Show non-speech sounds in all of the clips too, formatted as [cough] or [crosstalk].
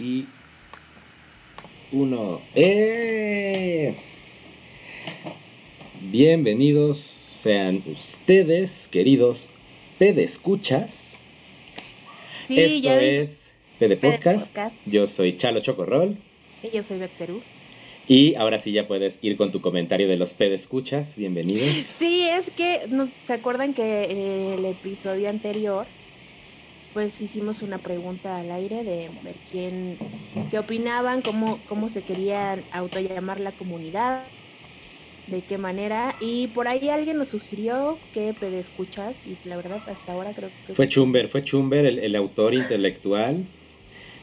y uno. ¡Eh! Bienvenidos sean ustedes, queridos pedescuchas. Sí, Esto ya es PD Podcast. Podcast. Yo soy Chalo Chocorrol. Y yo soy Betseru. Y ahora sí ya puedes ir con tu comentario de los pedescuchas. Bienvenidos. Sí, es que nos, ¿se acuerdan que en el episodio anterior pues hicimos una pregunta al aire de ver quién, qué opinaban, cómo, cómo se querían autollamar la comunidad, de qué manera, y por ahí alguien nos sugirió que pedescuchas, y la verdad hasta ahora creo que Fue Chumber, fue Chumber el, el autor intelectual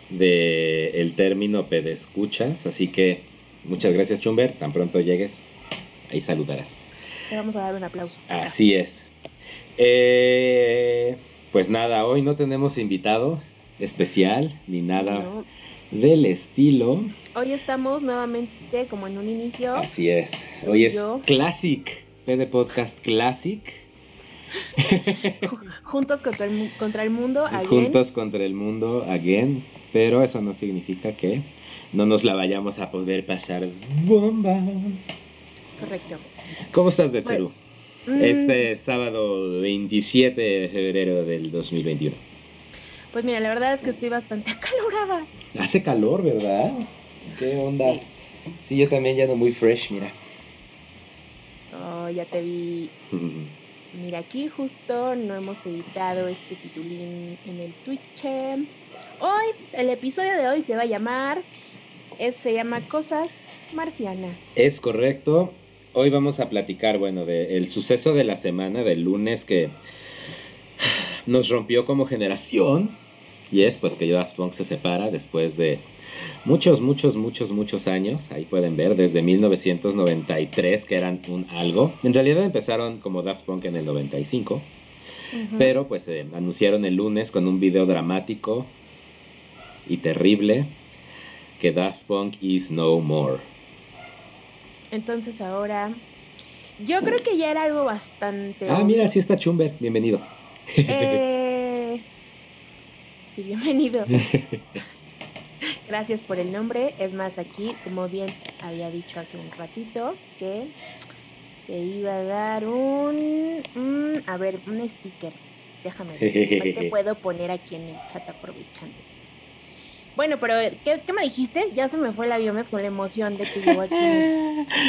del el término pedescuchas. Así que muchas gracias, Chumber. Tan pronto llegues, ahí saludarás. te vamos a dar un aplauso. Así es. Eh, pues nada, hoy no tenemos invitado especial ni nada No, del estilo. Hoy estamos nuevamente como en un inicio. Así es. Hoy es Yo. Classic, PD Podcast Classic. [laughs] Juntos contra el, mu- contra el mundo. again. Juntos contra el mundo, again. Pero eso no significa que no nos la vayamos a poder pasar bomba. Correcto. ¿Cómo estás, Betseru? Mm, Este sábado 27 de febrero del 2021. Pues mira, la verdad es que estoy bastante [laughs] acalorada. Hace calor, ¿verdad? ¿Qué onda? Sí. Sí, yo también ya ando muy fresh, mira. Oh, ya te vi. [laughs] Mira, aquí justo no hemos editado este titulín en el Twitch. Hoy, el episodio de hoy se va a llamar. es- se llama Cosas Marcianas. Es correcto. Hoy vamos a platicar, bueno, del suceso de la semana, del lunes que nos rompió como generación. Y es pues que Daft Punk se separa después de muchos, muchos, muchos, muchos años. Ahí pueden ver, desde 1993, que eran un algo. En realidad empezaron como Daft Punk en el 95. Ujú. Pero pues eh, anunciaron el lunes con un video dramático y terrible que Daft Punk is no more. Entonces ahora. Yo creo que ya era algo bastante. Ah, mira, sí está Chumber, bienvenido. Eh, Sí, bienvenido. [laughs] Gracias por el nombre. Es más, aquí, como bien había dicho hace un ratito, que te iba a dar un, a ver, un sticker. Déjame ver. [laughs] ¿Cuál te puedo poner aquí en el chat aprovechando? Bueno, pero ¿qué, qué me dijiste? Ya se me fue el avión con la emoción de que llegó aquí.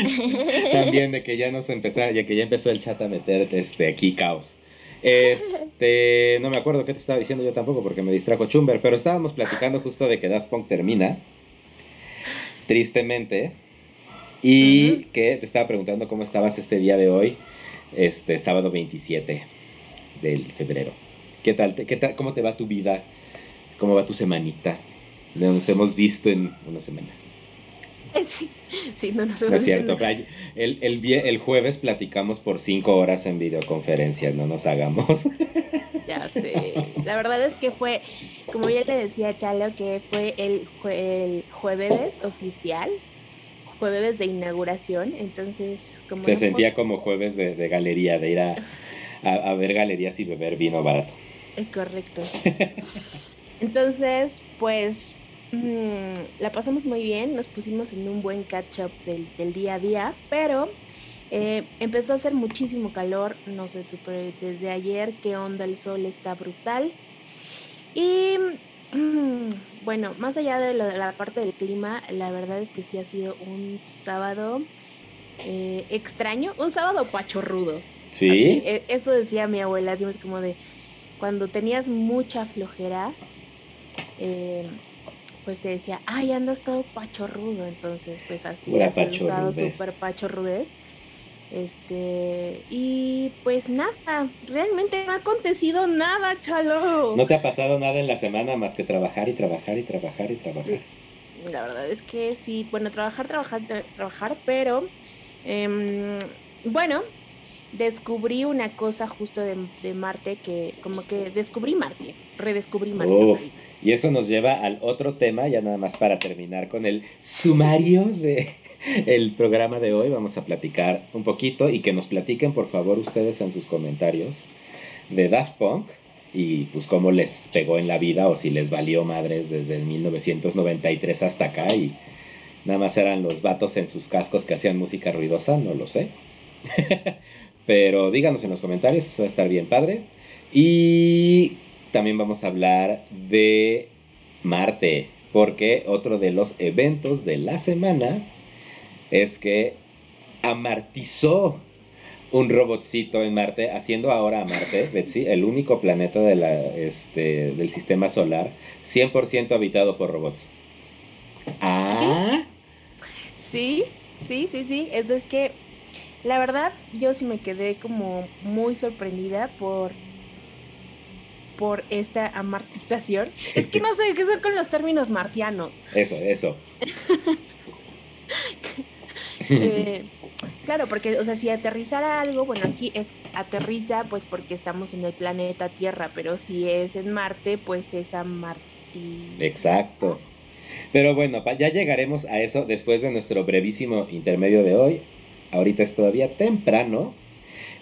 [laughs] También de que ya nos empezó, ya que ya empezó el chat a meter este, aquí caos. Este, no me acuerdo qué te estaba diciendo yo tampoco porque me distrajo Chumber, pero estábamos platicando justo de que Daft Punk termina, tristemente, y que te estaba preguntando cómo estabas este día de hoy, este sábado 27 del febrero. ¿Qué tal, te- qué tal, cómo te va tu vida? ¿Cómo va tu semanita? No Nos hemos visto en una semana. [laughs] Sí, sí, no, no, No es cierto. Ay, El, el, el jueves platicamos por cinco horas en videoconferencia, no nos hagamos. [laughs] Ya sé. La verdad es que fue, como ya le decía Chalo, que fue el, jue- el jueves oficial, jueves de inauguración. Entonces, como Se no sentía como jueves de, de galería, de ir a, a, a ver galerías y beber vino barato. eh, correcto. Entonces, pues mm, la pasamos muy bien, nos pusimos en un buen catch up del, del día a día, pero eh, empezó a hacer muchísimo calor, no sé tú, pero desde ayer, qué onda, el sol está brutal. Y [clears throat] bueno, más allá de, lo- de la parte del clima, la verdad es que sí ha sido un sábado eh, extraño, un sábado pachorrudo. ¿Sí? Así, e- eso decía mi abuela, así es como de cuando tenías mucha flojera, eh, pues te decía, ay, andas todo pachorrudo, entonces pues así, Pura un sábado pachorrudez. súper pachorrudez. Este, y pues nada, realmente no ha acontecido nada, chalo. ¿No te ha pasado nada en la semana más que trabajar y trabajar y trabajar y trabajar? La verdad es que sí, bueno, trabajar, trabajar, tra- trabajar, pero em, bueno, descubrí una cosa justo de, de Marte que como que descubrí Marte, redescubrí Marte. Ahorita. Y eso nos lleva al otro tema, ya nada más para terminar con el sumario de [laughs] el programa de hoy. Vamos a platicar un poquito y que nos platiquen, por favor, ustedes en sus comentarios de Daft Punk y pues cómo les pegó en la vida o si les valió madres desde 1993 hasta acá y nada más eran los vatos en sus cascos que hacían música ruidosa, no lo sé. [laughs] Pero díganos en los comentarios, eso va a estar bien padre. Y también vamos a hablar de Marte, porque otro de los eventos de la semana es que amartizó un robotcito en Marte, haciendo ahora a Marte, Betsy, el único planeta de la, este, del sistema solar 100% habitado por robots. Ah. Sí, sí, sí, sí. Eso es que, la verdad, yo sí me quedé como muy sorprendida por por esta amortización. [laughs] Es que no sé qué hacer con los términos marcianos. Eso, eso. [laughs] eh, Claro, porque, o sea, si aterrizara algo, bueno, aquí es aterriza, pues porque estamos en el planeta Tierra, pero si es en Marte, pues es a Marte. Exacto. Pero bueno, ya llegaremos a eso después de nuestro brevísimo intermedio de hoy. Ahorita es todavía temprano.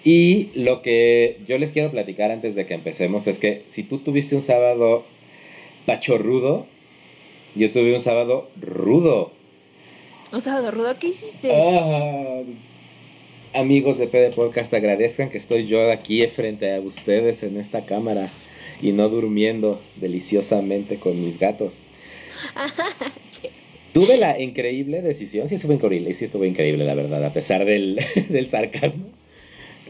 Y lo que yo les quiero platicar antes de que empecemos es que si tú tuviste un sábado pachorrudo, yo tuve un sábado rudo. Un sábado rudo, ¿qué hiciste? Ah, amigos de PD Podcast, agradezcan que estoy yo aquí frente a ustedes en esta cámara y no durmiendo deliciosamente con mis gatos. [laughs] Tuve la increíble decisión, sí estuvo increíble, sí estuvo increíble la verdad, a pesar del, [laughs] sarcasmo,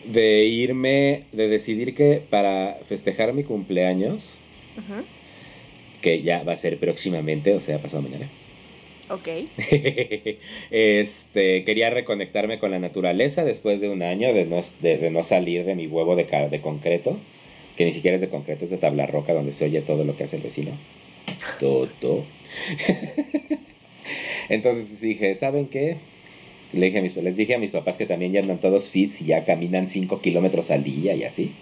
de irme, de decidir que para festejar mi cumpleaños, que ya va a ser próximamente, o sea, pasado mañana, Ok. [laughs] este, quería reconectarme con la naturaleza después de un año de no, de, no salir de mi huevo de, de concreto, que ni siquiera es de concreto, es de tabla roca donde se oye todo lo que hace el vecino. Todo. [laughs] Entonces dije, ¿saben qué? Le dije a mis, les dije a mis papás que también ya andan todos fits y ya caminan 5 kilómetros al día y así.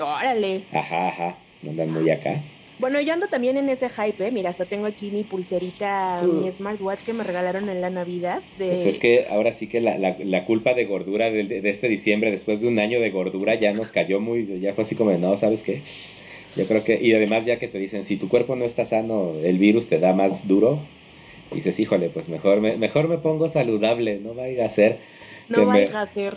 Órale. Ajá, ajá. Andan muy acá. Bueno, yo ando también en ese hype, ¿eh? mira, hasta tengo aquí mi pulserita, mi smartwatch que me regalaron en la Navidad. De... Pues es que ahora sí que la, la, la culpa de gordura de, de, este diciembre, después de un año de gordura, ya nos cayó muy, ya fue así como, no, ¿sabes qué? Yo creo que, y además ya que te dicen, si tu cuerpo no está sano, el virus te da más duro, dices, híjole, pues mejor me, mejor me pongo saludable, no vaya a ser. No vaya a ser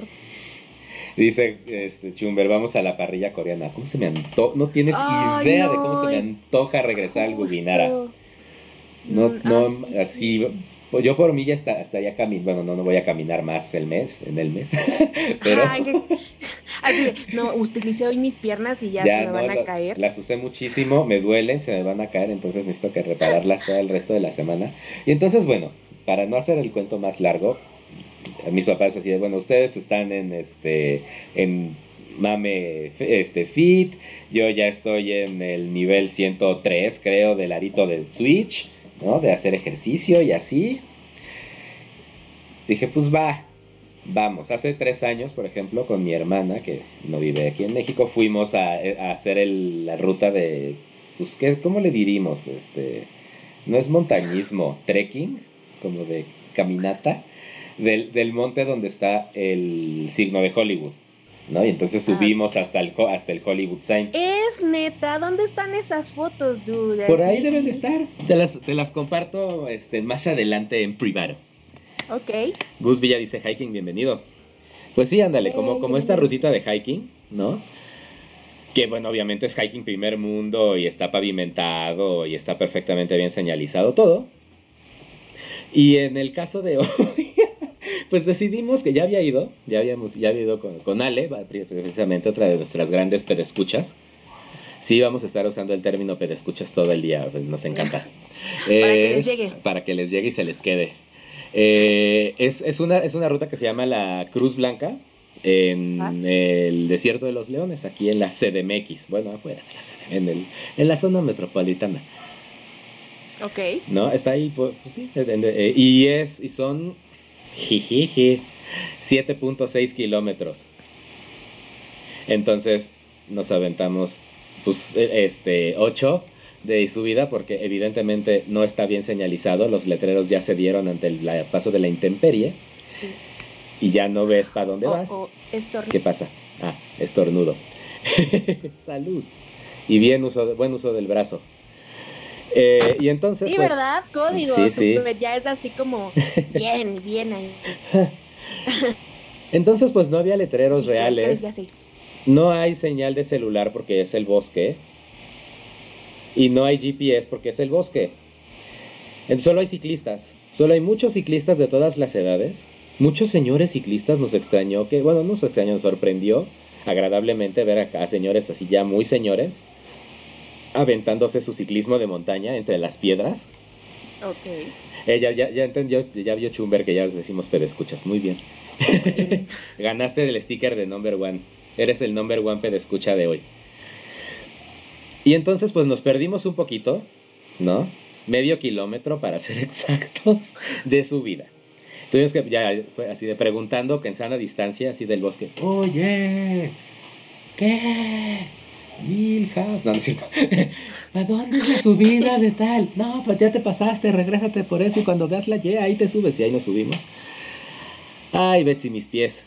Dice este, Chumber, vamos a la parrilla coreana. ¿Cómo se me antoja? No tienes idea de cómo se me antoja regresar al Gubinara. No, mm, no, así. Pues yo por mí ya está, estaría caminando. Bueno, no, no voy a caminar más el mes, en el mes. [laughs] Pero. [laughs] así no, utilicé hoy mis piernas y ya, se me van a caer. Las usé muchísimo, me duelen, se me van a caer, entonces necesito que repararlas todo el resto de la semana. Y entonces, bueno, para no hacer el cuento más largo, mis papás así de, bueno, ustedes están en este, en mame este fit, yo ya estoy en el nivel 103 creo del arito del Switch, ¿no? De hacer ejercicio y así. Dije, pues va, vamos. Hace tres años, por ejemplo, con mi hermana, que no vive aquí en México, fuimos a, hacer la ruta de, pues, ¿qué, ¿cómo le diríamos? Este, no es montañismo, trekking, como de caminata del, del monte donde está el signo de Hollywood. ¿No? Y entonces ah, subimos hasta el, hasta el Hollywood Sign. Es neta, ¿dónde están esas fotos, dude? Por ahí deben de estar. Te las, te las comparto este, más adelante en privado. Ok. Gus Villa dice, hiking, bienvenido. Pues sí, ándale, como, como esta rutita de hiking, ¿no? Que bueno, obviamente es hiking primer mundo y está pavimentado y está perfectamente bien señalizado todo. Y en el caso de [laughs] hoy, pues decidimos que ya había ido, ya habíamos, ya había ido con, con Ale, precisamente otra de nuestras grandes pedescuchas. Sí, vamos a estar usando el término pedescuchas todo el día, pues nos encanta. [laughs] para que les llegue. Para que les llegue y se les quede. Eh, es, es, una, es una ruta que se llama la Cruz Blanca en ah. el desierto de los leones, aquí en la CDMX, bueno, afuera de la CDMX, en, el, en la zona metropolitana. Ok. ¿No? Está ahí, pues, pues sí. Eh, y es, y son, jijiji, 7.6 kilómetros. Entonces nos aventamos, pues, e, este, 8 de subida porque evidentemente no está bien señalizado, los letreros ya se dieron ante el paso de la intemperie y ya no ves para dónde vas. ¿Qué pasa? Ah, estornudo. [laughs] Salud. Y bien uso, buen uso del brazo. Eh, y entonces. Sí, pues, ¿verdad? Código. Sí, sí. super- Ya es así como bien, [laughs] bien ahí. Entonces, pues no había letreros Sí, reales. ya. No hay señal de celular porque es el bosque. Y no hay GPS porque es el bosque. Solo hay ciclistas. Solo hay muchos ciclistas de todas las edades. Muchos señores ciclistas nos extrañó que, bueno, nos extrañó, nos sorprendió agradablemente ver acá señores así ya muy señores aventándose su ciclismo de montaña entre las piedras. Ok. Ella ya, ya entendió, ya vio Chumber que ya decimos pedescuchas. Muy bien. [laughs] Ganaste el sticker de number one. Eres el number one pedescucha de hoy. Y entonces pues nos perdimos un poquito, ¿no? Medio kilómetro para ser [laughs] exactos de subida. Tuvimos que, ya fue así de preguntando que en sana distancia, así del bosque. Oye, ¿qué? Milhouse. No, no es cierto. [laughs] ¿A dónde es la subida de tal? No, pues ya te pasaste, regrésate por eso y cuando veas la Y, ahí te subes y ahí nos subimos. Ay, Betsy, mis pies.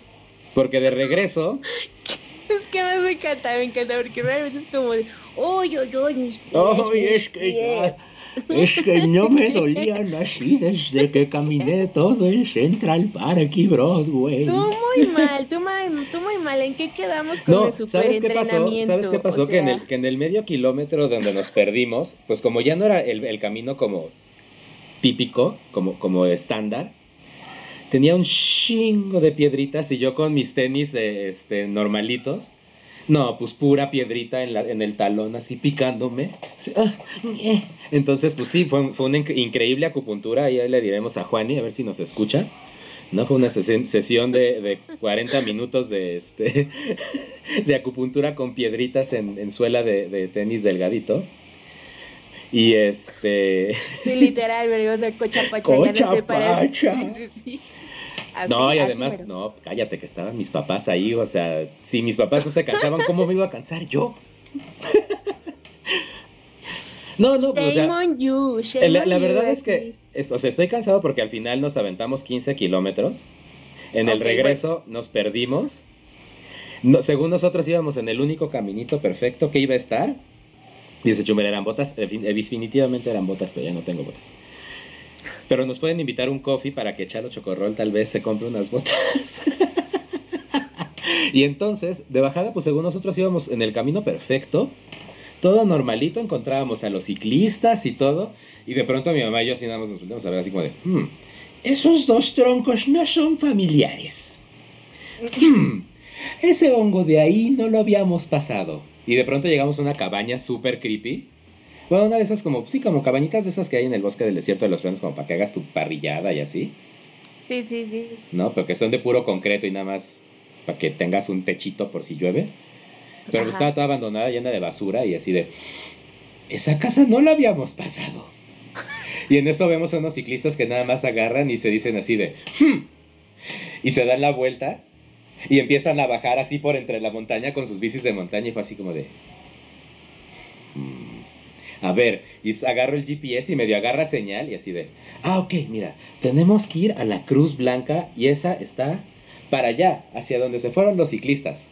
Porque de regreso, [laughs] Es que me encanta, me encanta, porque realmente es como de, uy, uy, uy, mis pies, Ay, mis es que ya, pies". Es que no me dolían así desde que caminé todo el Central Park y Broadway. Tú muy mal, tú, muy- tú muy mal. ¿En qué quedamos con No, el ¿sabes qué pasó? ¿Sabes qué pasó? O que, en sea, el, que en el medio kilómetro donde nos perdimos, pues como ya no era el, el camino como típico, como, como estándar, tenía un chingo de piedritas y yo con mis tenis de, este, normalitos, no, pues pura piedrita en, la, en el talón, así picándome. Así, ah, eh. Entonces, pues sí, fue, fue una inc- increíble acupuntura. Ahí le diremos a Juani a ver si nos escucha. ¿no? Fue una sesión de, de 40 minutos de, este, [laughs] de acupuntura con piedritas en, en suela de, de tenis delgadito. Y este... Sí, literal, pero, o sea, cochapacha, ya no te paras. Cochapacha. Sí, sí, sí. Así, no, y además, no, cállate que estaban mis papás ahí, o sea, si mis papás no se cansaban, ¿cómo me iba a cansar yo? [laughs] no, no, pues, o sea, you, la, verdad es que, es- o sea, estoy cansado porque al final nos aventamos 15 kilómetros. En el regreso nos perdimos. No, según nosotros íbamos en el único caminito perfecto que iba a estar. Dice Chumel, eran botas. Eh, Definitivamente eran botas, pero ya no tengo botas. Pero nos pueden invitar un coffee para que Chalo Chocorrol tal vez se compre unas botas. [laughs] y entonces, de bajada, pues según nosotros íbamos en el camino perfecto. Todo normalito, encontrábamos a los ciclistas y todo. Y de pronto mi mamá y yo así nada más nos volteamos a ver así como de... "Hmm, esos dos troncos no son familiares. Hmm, ese hongo de ahí no lo habíamos pasado. Y de pronto llegamos a una cabaña súper creepy. Bueno, una de esas como, sí, como cabañitas de esas que hay en el bosque del desierto de los Leones, como para que hagas tu parrillada y así, Sí, sí, sí. ¿no? Pero que son de puro concreto y nada más para que tengas un techito por si llueve. Pero pues estaba toda abandonada, llena de basura y así de, esa casa no la habíamos pasado. [laughs] Y en eso vemos a unos ciclistas que nada más agarran y se dicen así de, "Hmm", y se dan la vuelta y empiezan a bajar así por entre la montaña con sus bicis de montaña y fue así como de, "Hmm". a ver, y agarro el GPS y medio agarra señal y así de, ah, ok, mira, tenemos que ir a la Cruz Blanca y esa está para allá, hacia donde se fueron los ciclistas.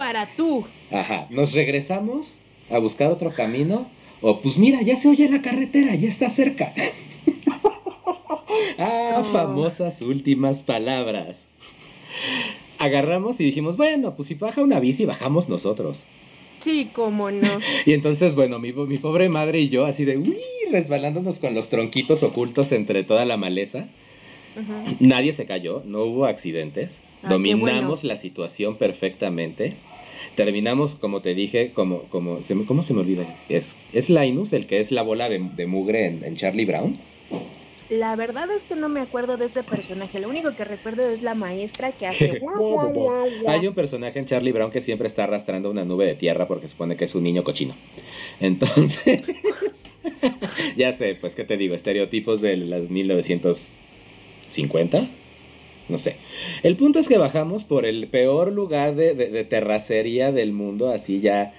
Para tú. Ajá, nos regresamos a buscar otro camino. O pues mira, ya se oye la carretera, ya está cerca. [laughs] ah, Oh. famosas últimas palabras. Agarramos y dijimos, bueno, pues si baja una bici, bajamos nosotros. Sí, cómo no. [laughs] Y entonces, bueno, mi, mi pobre madre y yo así de, uy, resbalándonos con los tronquitos ocultos entre toda la maleza. Nadie se cayó, no hubo accidentes. Ah, Dominamos bueno. la situación perfectamente. Terminamos, como te dije, como, como se me- ¿cómo se me olvida? Es, es Linus, el que es la bola de, de mugre en, en Charlie Brown. La verdad es que no me acuerdo de ese personaje. Lo único que recuerdo es la maestra que hace. [laughs] guau, guau, guau, guau. Hay un personaje en Charlie Brown que siempre está arrastrando una nube de tierra porque supone que es un niño cochino. Entonces, [laughs] ya sé, pues, ¿qué te digo? Estereotipos de las 1950. No sé. El punto es que bajamos por el peor lugar de, de- de terracería del mundo, así ya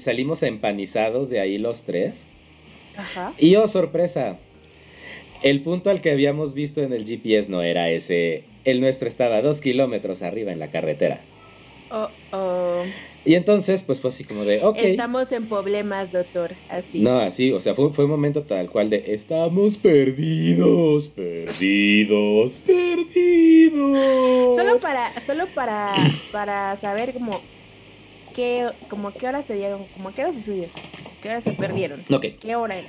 salimos empanizados de ahí los tres. Ajá. Y oh, sorpresa, el punto al que habíamos visto en el GPS no era ese. El nuestro estaba dos kilómetros arriba en la carretera. Oh, oh. Y entonces, pues fue así como de, ok. Estamos en problemas, doctor, así. No, así, o sea, fue, fue un momento tal cual de, estamos perdidos, perdidos, perdidos. Solo para, solo para, para saber como qué, como qué horas se dieron, como qué horas estudios, qué horas se perdieron, qué hora era.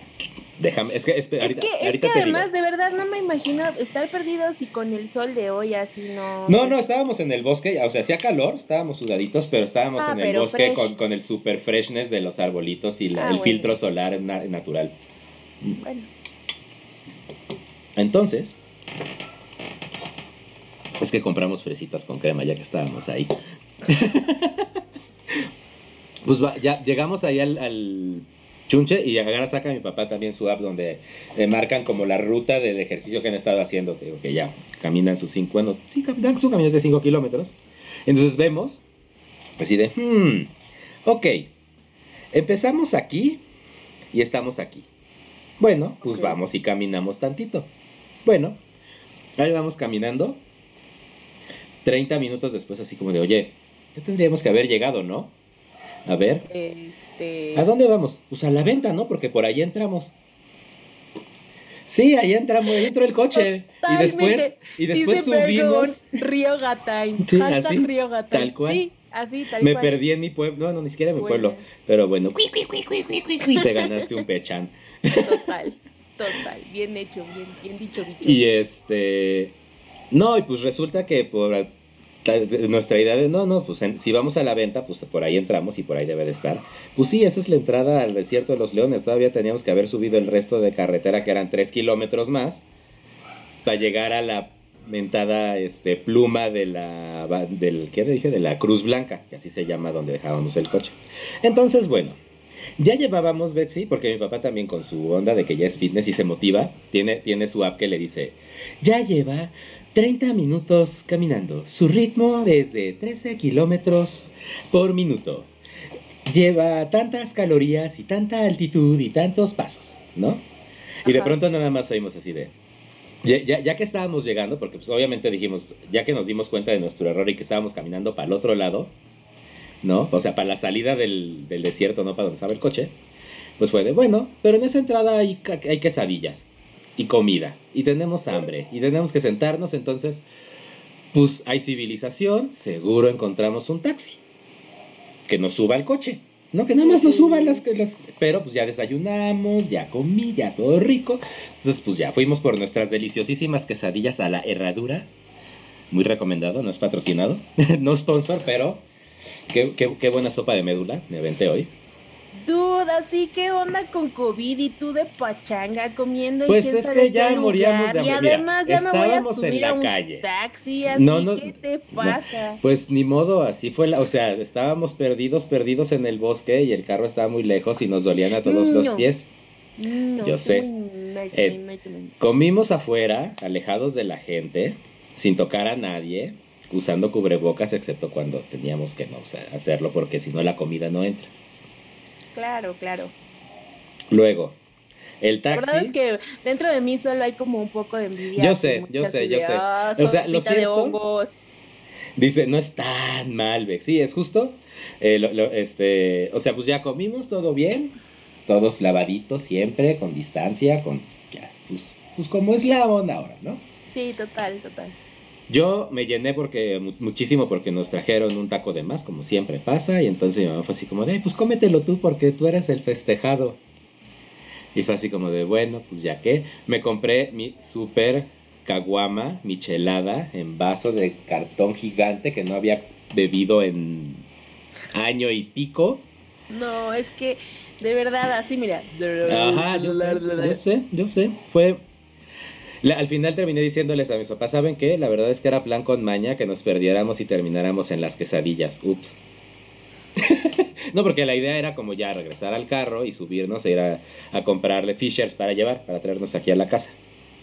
Déjame, es que, es, Es ahorita, que, es ahorita que te digo. además, de verdad, no me imagino estar perdidos y con el sol de hoy así no. No, no, estábamos en el bosque, o sea, hacía calor, estábamos sudaditos, pero estábamos Ah, en el bosque con, con el super freshness de los arbolitos y la- Ah, el bueno. filtro solar na- natural. Bueno, Entonces, es que compramos fresitas con crema ya que estábamos ahí. [laughs] [laughs] pues va, ya llegamos ahí al, al chunche y agarra, saca mi papá también su app donde eh, marcan como la ruta del ejercicio que han estado haciendo. Te digo que ya caminan sus cinco, bueno, sí, caminan su caminata de 5 kilómetros. Entonces vemos, así de, hmm, ok, empezamos aquí y estamos aquí. Bueno, pues vamos y caminamos tantito. Bueno, ahí vamos caminando. 30 minutos después, así como de, oye, ya tendríamos que haber llegado, ¿no? A ver, este. ¿a dónde vamos? Pues a la venta, ¿no? Porque por ahí entramos. Sí, ahí entramos, ahí entró el coche. Y después, Totalmente. y después Dice subimos. Río Gatán. Sí, Hashtag así, Río tal cual. Sí, así, tal Me cual. perdí en mi pueblo. No, no, ni siquiera en mi Bueno, pueblo. Pero bueno, cui, cui, cui, te ganaste un pechan. Total, total. Bien hecho, bien, bien dicho, bicho. Y este. No, y pues resulta que por nuestra idea de no, no, pues en- si vamos a la venta, pues por ahí entramos y por ahí debe de estar. Pues sí, esa es la entrada al desierto de los leones. Todavía teníamos que haber subido el resto de carretera, que eran tres kilómetros más, para llegar a la mentada este, pluma de la. del ¿Qué dije? De la Cruz Blanca, que así se llama donde dejábamos el coche. Entonces, bueno. Ya llevábamos Betsy, porque mi papá también con su onda de que ya es fitness y se motiva, tiene, tiene su app que le dice, ya lleva 30 minutos caminando, su ritmo desde 13 kilómetros por minuto. Lleva tantas calorías y tanta altitud y tantos pasos, ¿no? Y de pronto nada más oímos así de... Ya, ya- ya que estábamos llegando, porque pues obviamente dijimos, ya que nos dimos cuenta de nuestro error y que estábamos caminando para el otro lado, ¿no? O sea, para la salida del, del desierto, no para donde estaba el coche. Pues fue de, bueno, pero en esa entrada hay, hay quesadillas y comida y tenemos hambre y tenemos que sentarnos, entonces, pues hay civilización, seguro encontramos un taxi que nos suba al coche. No, que nada más nos suban las, las... Pero pues ya desayunamos, ya comí, ya todo rico. Entonces pues ya fuimos por nuestras deliciosísimas quesadillas a la herradura. Muy recomendado, no es patrocinado, [laughs] no sponsor, pero qué, qué- qué buena sopa de médula me aventé hoy. Dude, así que onda con COVID y tú de pachanga comiendo Pues en quién es sabe que ya qué moríamos de lugar. Y hambre. Mira, además ya me voy a estábamos en subir la a un calle. taxi, así No, no, ¿qué te pasa? Pues ni modo, así fue la, o sea, estábamos perdidos, perdidos en el bosque y el carro estaba muy lejos y nos dolían a todos los pies. Yo sé. Eh. Comimos afuera, alejados de la gente, sin tocar a nadie, usando cubrebocas, excepto cuando teníamos que no o sea, hacerlo, porque si no la comida no entra. Claro, claro. Luego, el La taxi. verdad es que dentro de mí solo hay como un poco de envidia. Yo sé, yo sé, yo sé. "Ah, O sea, lo sopita de siento. hongos. Dice, no es tan mal, Bex. Sí, es justo. Eh, lo- lo- este, o sea, pues ya comimos, todo bien. Todos lavaditos siempre, con distancia, con... Ya, pues, pues como es la onda ahora, ¿no? Sí, total, total. Yo me llené porque mu- muchísimo porque nos trajeron un taco de más, como siempre pasa, y entonces mi mamá fue así como de, "Ay, pues cómetelo tú porque tú eres el festejado. Y fue así como de, bueno, pues ya que, me compré mi super caguama, michelada, en vaso de cartón gigante que no había bebido en año y pico. No, es que de verdad, así, mira. Ajá, yo sé, yo sé, yo sé. Fue. La- al final terminé diciéndoles a mis papás, ¿saben qué? La verdad es que era plan con maña que nos perdiéramos y termináramos en las quesadillas. Ups. [laughs] no, porque la idea era como ya regresar al carro y subirnos e ir a, a comprarle Fishers para llevar, para traernos aquí a la casa,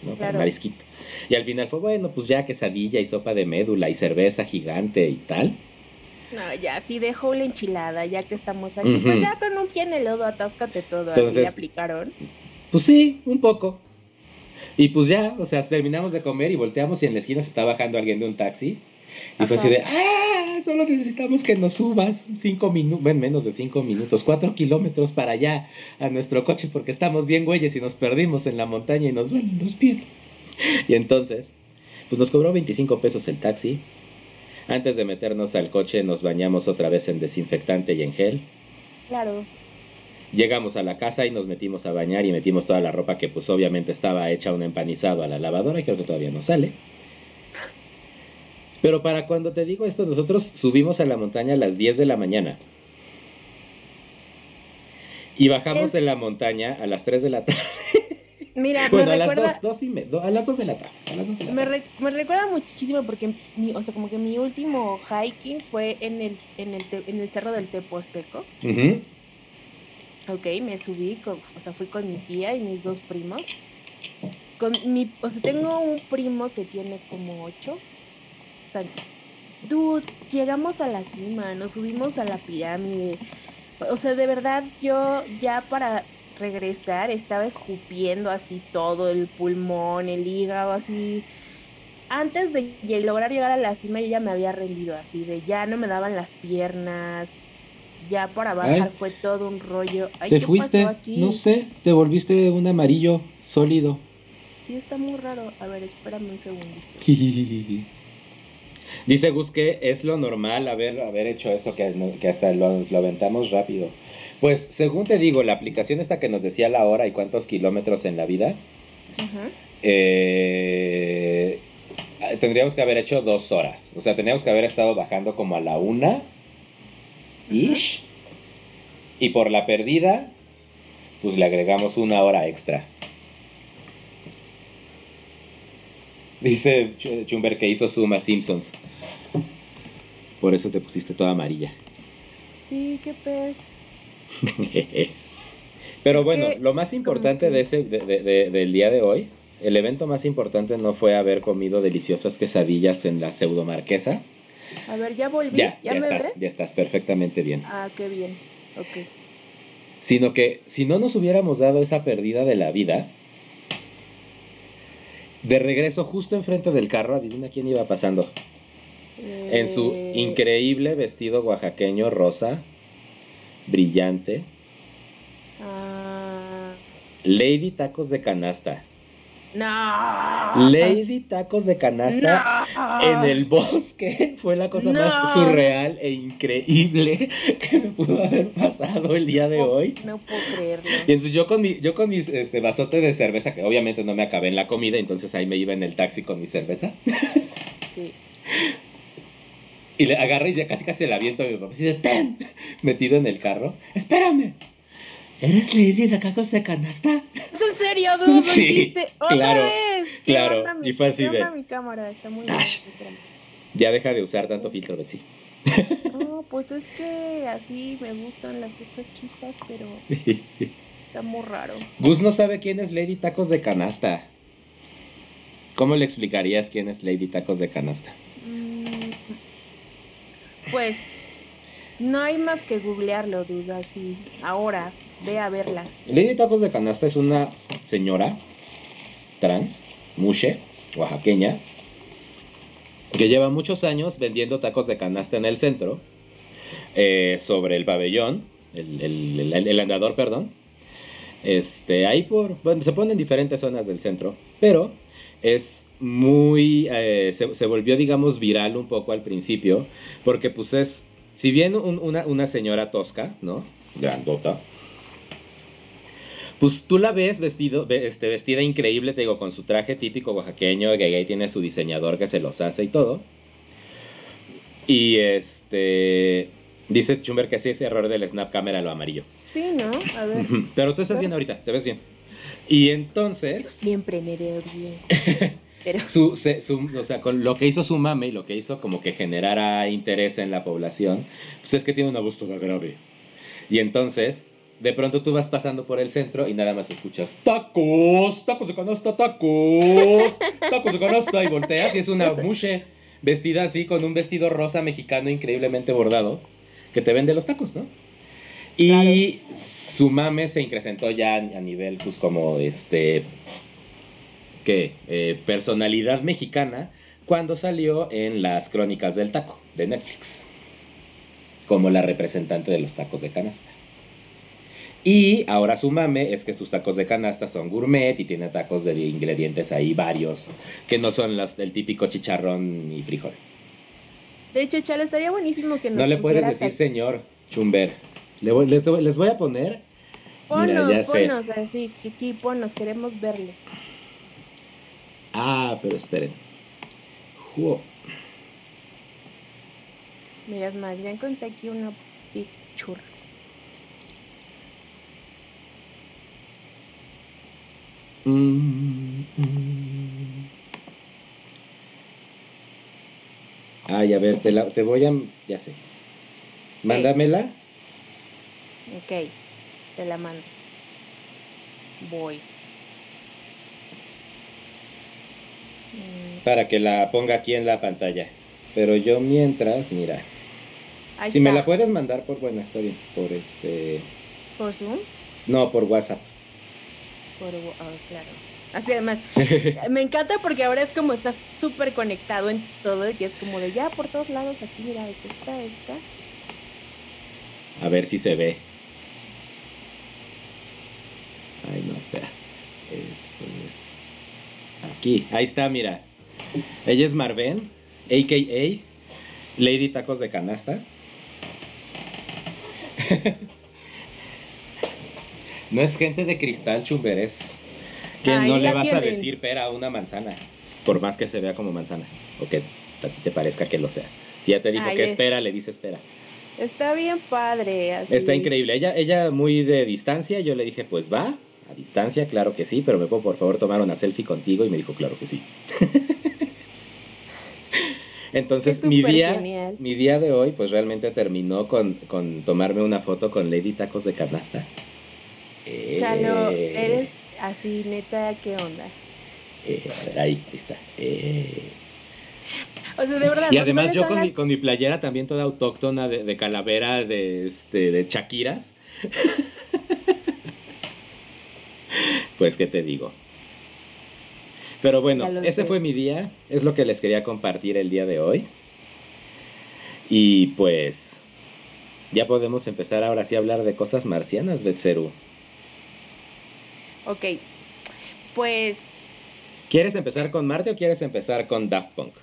¿no? Para el Claro. marisquito. Y al final fue, bueno, pues ya quesadilla y sopa de médula y cerveza gigante y tal. No, ya, sí dejo la enchilada, ya que estamos aquí. Pues ya con un pie en el lodo, atáscate todo, así le Entonces- aplicaron. Pues sí, un poco. Y pues ya, o sea, terminamos de comer y volteamos y en la esquina se está bajando alguien de un taxi. Y fue Ajá. así de, ¡ah! solo necesitamos que nos subas cinco minutos, bueno, menos de cinco minutos, cuatro kilómetros para allá a nuestro coche porque estamos bien güeyes y nos perdimos en la montaña y nos duelen los pies. Y entonces, pues nos cobró 25 pesos el taxi. Antes de meternos al coche nos bañamos otra vez en desinfectante y en gel. Claro. Llegamos a la casa y nos metimos a bañar y metimos toda la ropa que pues obviamente estaba hecha un empanizado a la lavadora y creo que todavía no sale. Pero para cuando te digo esto, nosotros subimos a la montaña a las 10 de la mañana. Y bajamos Es- de la montaña a las 3 de la tarde. [laughs] Mira, bueno, me a las recuerda, 2, dos y me- do- a las 2 de la tarde. A las 2 de la me, tarde. re- me recuerda muchísimo porque mi, o sea, como que mi último hiking fue en el, en el, te- en el cerro del Teposteco. Ujú. Ok, me subí, con- o sea, fui con mi tía y mis dos primos. Con mi, o sea, tengo un primo que tiene como ocho. O sea, dude, llegamos a la cima, nos subimos a la pirámide. O sea, de verdad, yo ya para regresar estaba escupiendo así todo, el pulmón, el hígado, así. Antes de lograr llegar a la cima, yo ya me había rendido así, de ya no me daban las piernas. Ya para bajar Ay. fue todo un rollo. Ay, Te ¿qué fuiste, pasó aquí? no sé, te volviste un amarillo sólido. Sí, está muy raro. A ver, espérame un segundito. [laughs] Dice Gus que es lo normal haber, haber hecho eso, que, que hasta lo, lo aventamos rápido. Pues según te digo, la aplicación esta que nos decía la hora y cuántos kilómetros en la vida, eh, tendríamos que haber hecho dos horas. O sea, tendríamos que haber estado bajando como a la una. Ish. Y por la perdida, pues le agregamos una hora extra. Dice Ch- Chumber que hizo Suma Simpsons. Por eso te pusiste toda amarilla. Sí, qué pez. [laughs] Pero Es bueno, que lo más importante que- de ese, de- de- de- del día de hoy, el evento más importante no fue haber comido deliciosas quesadillas en la pseudo marquesa. A ver, ya volví. Ya, ¿Ya, ya, me estás, ves? ya estás perfectamente bien. Ah, qué bien. Ok. Sino que si no nos hubiéramos dado esa pérdida de la vida, de regreso justo enfrente del carro, adivina quién iba pasando. En su Eh, increíble vestido oaxaqueño rosa, brillante, ah, Lady Tacos de Canasta. no. Lady Tacos de Canasta En el bosque [laughs] fue la cosa más surreal e increíble [laughs] que me pudo haber pasado el día de hoy. No puedo creerlo. Y entonces yo con mi, yo con mis este vasote de cerveza, que obviamente no me acabé en la comida, entonces ahí me iba en el taxi con mi cerveza. [laughs] Sí. Y le agarré y ya casi casi le aviento a mi papá, así de ¡ten! metido en el carro. ¡Espérame! ¿Eres Lady de Tacos de Canasta? ¿Es en serio, dude? ¿Lo [laughs] Sí, hiciste? ¿Otra claro, vez? ¿Qué claro. Y fue así de- mi cámara? Está muy bien. Ash. Ya deja de usar tanto filtro, Betsy. No, pues es que así me gustan las estas chispas, pero [laughs] está muy raro. Gus no sabe quién es Lady Tacos de Canasta. ¿Cómo le explicarías quién es Lady Tacos de Canasta? Mm, Pues no hay más que googlearlo, duda, así. Ahora, ve a verla. Lady Tacos de Canasta es una señora trans, mushe, oaxaqueña, que lleva muchos años vendiendo tacos de canasta en el centro, eh, sobre el pabellón, el, andador, perdón. Este, ahí por, se ponen en diferentes zonas del centro, pero es muy, eh, se, volvió, digamos, viral un poco al principio, porque pues es, si bien un- una, una señora tosca, ¿no? Grandota, pues tú la ves vestido, ve- este, vestida increíble, te digo, con su traje típico oaxaqueño, que ahí tiene su diseñador que se los hace y todo. Y este, dice Chumber que sí, ese error del snap camera lo amarillo. Sí, ¿no? A ver. Pero tú estás bien ahorita, te ves bien. Y Yo entonces, siempre me veo bien. [laughs] Pero su, se- su- o sea, con lo que hizo su mame y lo que hizo como que generara interés en la población, pues es que tiene una voz toda grave. Y entonces, de pronto tú vas pasando por el centro y nada más escuchas tacos, tacos de canasta, tacos, tacos de canasta y volteas y es una mushe vestida así con un vestido rosa mexicano increíblemente bordado que te vende los tacos, ¿no? Y su mame se incrementó ya a nivel, pues, como este. ¿Qué? Eh, personalidad mexicana cuando salió en las Crónicas del Taco de Netflix. como la representante de los tacos de canasta. Y ahora su mame es que sus tacos de canasta son gourmet y tiene tacos de ingredientes ahí varios, que no son los del típico chicharrón y frijol. De hecho, Chale, estaría buenísimo que nos No le puedes decir señor Chumber. Le voy- les, les voy a poner... Mira, Ponnos, ya sé. ponnos así, Kiki, ponnos, queremos verle. Ah, pero esperen. Juo. Mirad más, ya encontré aquí una picture. Mm, mm. Ay, a ver, te, la, te voy a... Ya sé. Mándamela. Ok, te la mando. Voy. Mm, para que la ponga aquí en la pantalla. Pero yo mientras, mira, Ahí si está. me la puedes mandar por, bueno, está bien, por este, ¿Por Zoom? no, por WhatsApp. Ah, claro. Así además, [laughs] me encanta porque ahora es como estás súper conectado en todo, y es como de ya por todos lados, aquí mira, es esta, esta. A ver si se ve. Ay, no, espera. Esto es aquí, ahí está, mira. Ella es Marven, a.k.a. Lady Tacos de Canasta. [laughs] no es gente de cristal, chumberes. Que Ahí no le vas a decir pera a una manzana, por más que se vea como manzana, o que a ti te parezca que lo sea. Si ya te dijo Ahí que es. espera, le dice espera. Está bien padre. Así. Está increíble. Ella, ella muy de distancia, yo le dije, pues va, a distancia, claro que sí, pero me puedo por favor tomar una selfie contigo y me dijo, claro que sí. [laughs] Entonces Es mi día, genial. mi día de hoy pues realmente terminó con, con tomarme una foto con Lady Tacos de Canasta. Chalo, Eh, eres así, neta, ¿qué onda? eh, a ver, ahí, ahí está. Eh, O sea, de verdad. y además yo con, mi, con mi playera también toda autóctona de, de calavera de, este, de Shakiras. [laughs] pues, ¿qué te digo? Pero bueno, ese sé. fue mi día. Es lo que les quería compartir el día de hoy. Y pues, ya podemos empezar ahora sí a hablar de cosas marcianas, Betseru. Ok, pues ¿Quieres empezar con Marte o quieres empezar con Daft Punk?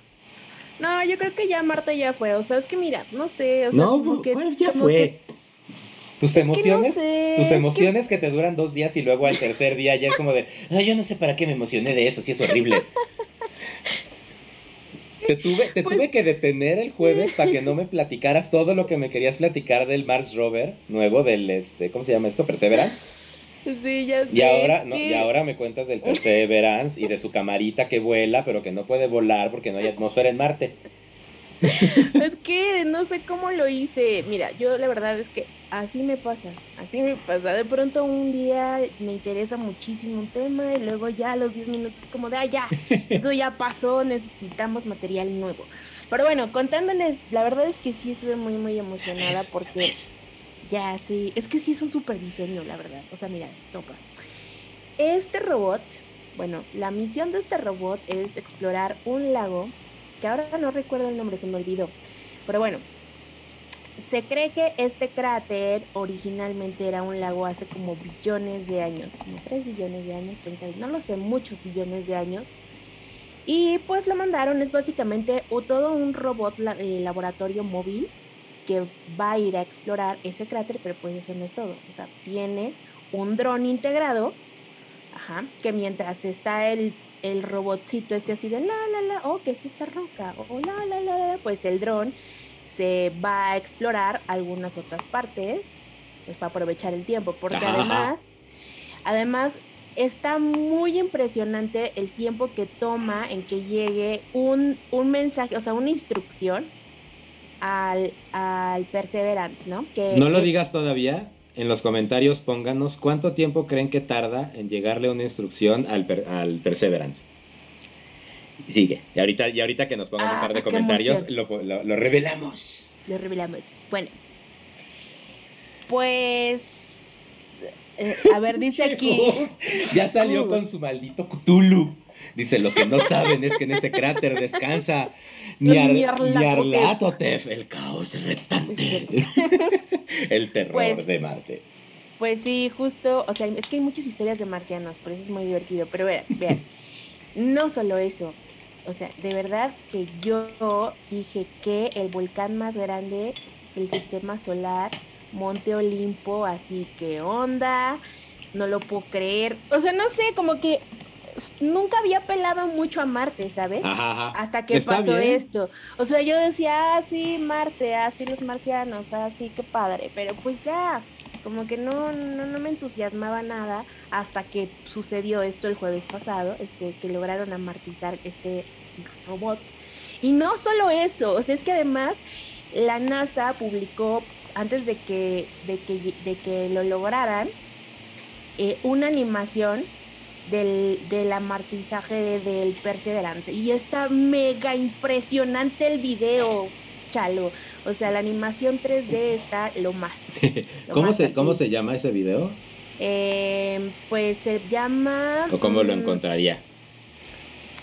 no, yo creo que ya Marta ya fue. O sea, es que mira, no sé. O sea, no, como que, ¿cuál ya como fue? que- Tus es que no emociones sé, Tus que- emociones que... te duran dos días y luego al tercer día ya es como de, ay, yo no sé para qué me emocioné de eso, si es horrible. Te tuve, te Pues- tuve que detener el jueves para que no me platicaras todo lo que me querías platicar del Mars Rover nuevo, del este, ¿cómo se llama esto? Perseverance. Sí, ya Y ahora, es no, que- y ahora me cuentas del Perseverance y de su camarita que vuela, pero que no puede volar porque no hay atmósfera en Marte. Es que no sé cómo lo hice. Mira, yo la verdad es que así me pasa, así me pasa. De pronto un día me interesa muchísimo un tema y luego ya a los 10 minutos como de, ah, ya, eso ya pasó, necesitamos material nuevo. Pero bueno, contándoles, la verdad es que sí estuve muy, muy emocionada ¿Ves? porque ¿Ves? Ya, sí, es que sí es un super diseño, la verdad. O sea, mira, topa. Este robot, bueno, la misión de este robot es explorar un lago, que ahora no recuerdo el nombre, se me olvidó. Pero bueno, se cree que este cráter originalmente era un lago hace como billones de años, como 3 billones de años, 30, no lo sé, muchos billones de años. Y pues lo mandaron, es básicamente o todo un robot eh, laboratorio móvil que va a ir a explorar ese cráter, pero pues eso no es todo. O sea, tiene un dron integrado, ajá, que mientras está el, el robotcito este así de la, la, la, oh, ¿qué es esta roca? O la, la, la, la, pues el dron se va a explorar algunas otras partes, pues para aprovechar el tiempo, porque Ajá, ajá. además, además está muy impresionante el tiempo que toma en que llegue un, un mensaje, o sea, una instrucción al, al Perseverance, ¿no? Que, No lo que- digas todavía. En los comentarios pónganos cuánto tiempo creen que tarda en llegarle una instrucción al, per- al Perseverance. Sigue. Y ahorita, y ahorita que nos pongan un Ah, par de comentarios, emoción. lo, lo- lo revelamos. Lo revelamos. Bueno. Pues. eh, a ver, dice aquí. [laughs] Ya salió Uh. con su maldito Cthulhu. Dice, lo que no saben es que en ese cráter descansa [laughs] Nyarlathotep, el caos retante. [laughs] el terror pues, de Marte. Pues sí, justo, o sea, es que hay muchas historias de marcianos, por eso es muy divertido. Pero vean, vean, no solo eso, o sea, de verdad que yo dije que el volcán más grande del sistema solar, Monte Olimpo, así que onda, no lo puedo creer. O sea, no sé, como que nunca había pelado mucho a Marte, ¿sabes? Hasta que pasó esto. O sea, yo decía, ah, sí, Marte, así ah, los marcianos, así, ah, qué padre. Pero pues ya, como que no, no, me entusiasmaba nada hasta que sucedió esto el jueves pasado, este, que lograron amartizar este robot. Y no solo eso, o sea, es que además la NASA publicó, antes de que, de que, de que lo lograran, eh, una animación del, del del Perseverance. Y está mega impresionante el video. O sea, la animación 3D está lo más. [laughs] ¿Cómo, se, ¿Cómo se llama ese video? Eh, pues se llama... ¿O cómo lo mm, encontraría?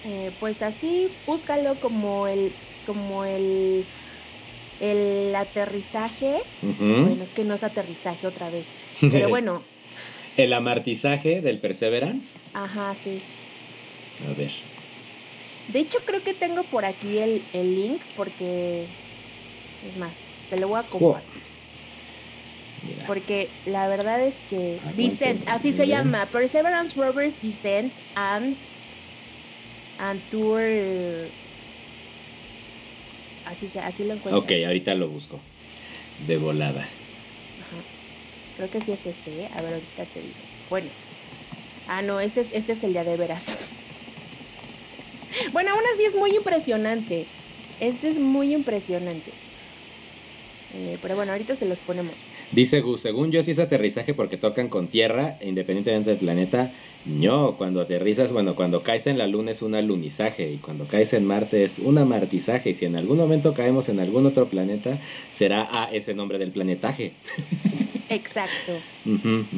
Eh, pues así, búscalo como el, como el, el aterrizaje. Bueno, es que no es aterrizaje otra vez. [laughs] Pero bueno. ¿El amartizaje del Perseverance? Ajá, sí. A ver. De hecho, creo que tengo por aquí el, el link porque es más, te lo voy a compartir. Porque la verdad es que Descent, así se llama, Perseverance Rovers Descent and, and Tour. Así, se, así lo encuentro. Ok, ahorita lo busco. De volada. Ajá. Creo que sí es este, ¿eh? A ver, ahorita te digo. Bueno. Ah, no, este es, este es el de de veras. [laughs] bueno, aún así es muy impresionante. Este es muy impresionante. Eh, pero bueno, ahorita se los ponemos. Dice Gus, según yo sí es aterrizaje porque tocan con tierra, independientemente del planeta. No, cuando aterrizas, bueno, cuando caes en la luna es un alunizaje y cuando caes en Marte es un amartizaje. Y si en algún momento caemos en algún otro planeta, será a ese nombre del planetaje. [laughs] Exacto.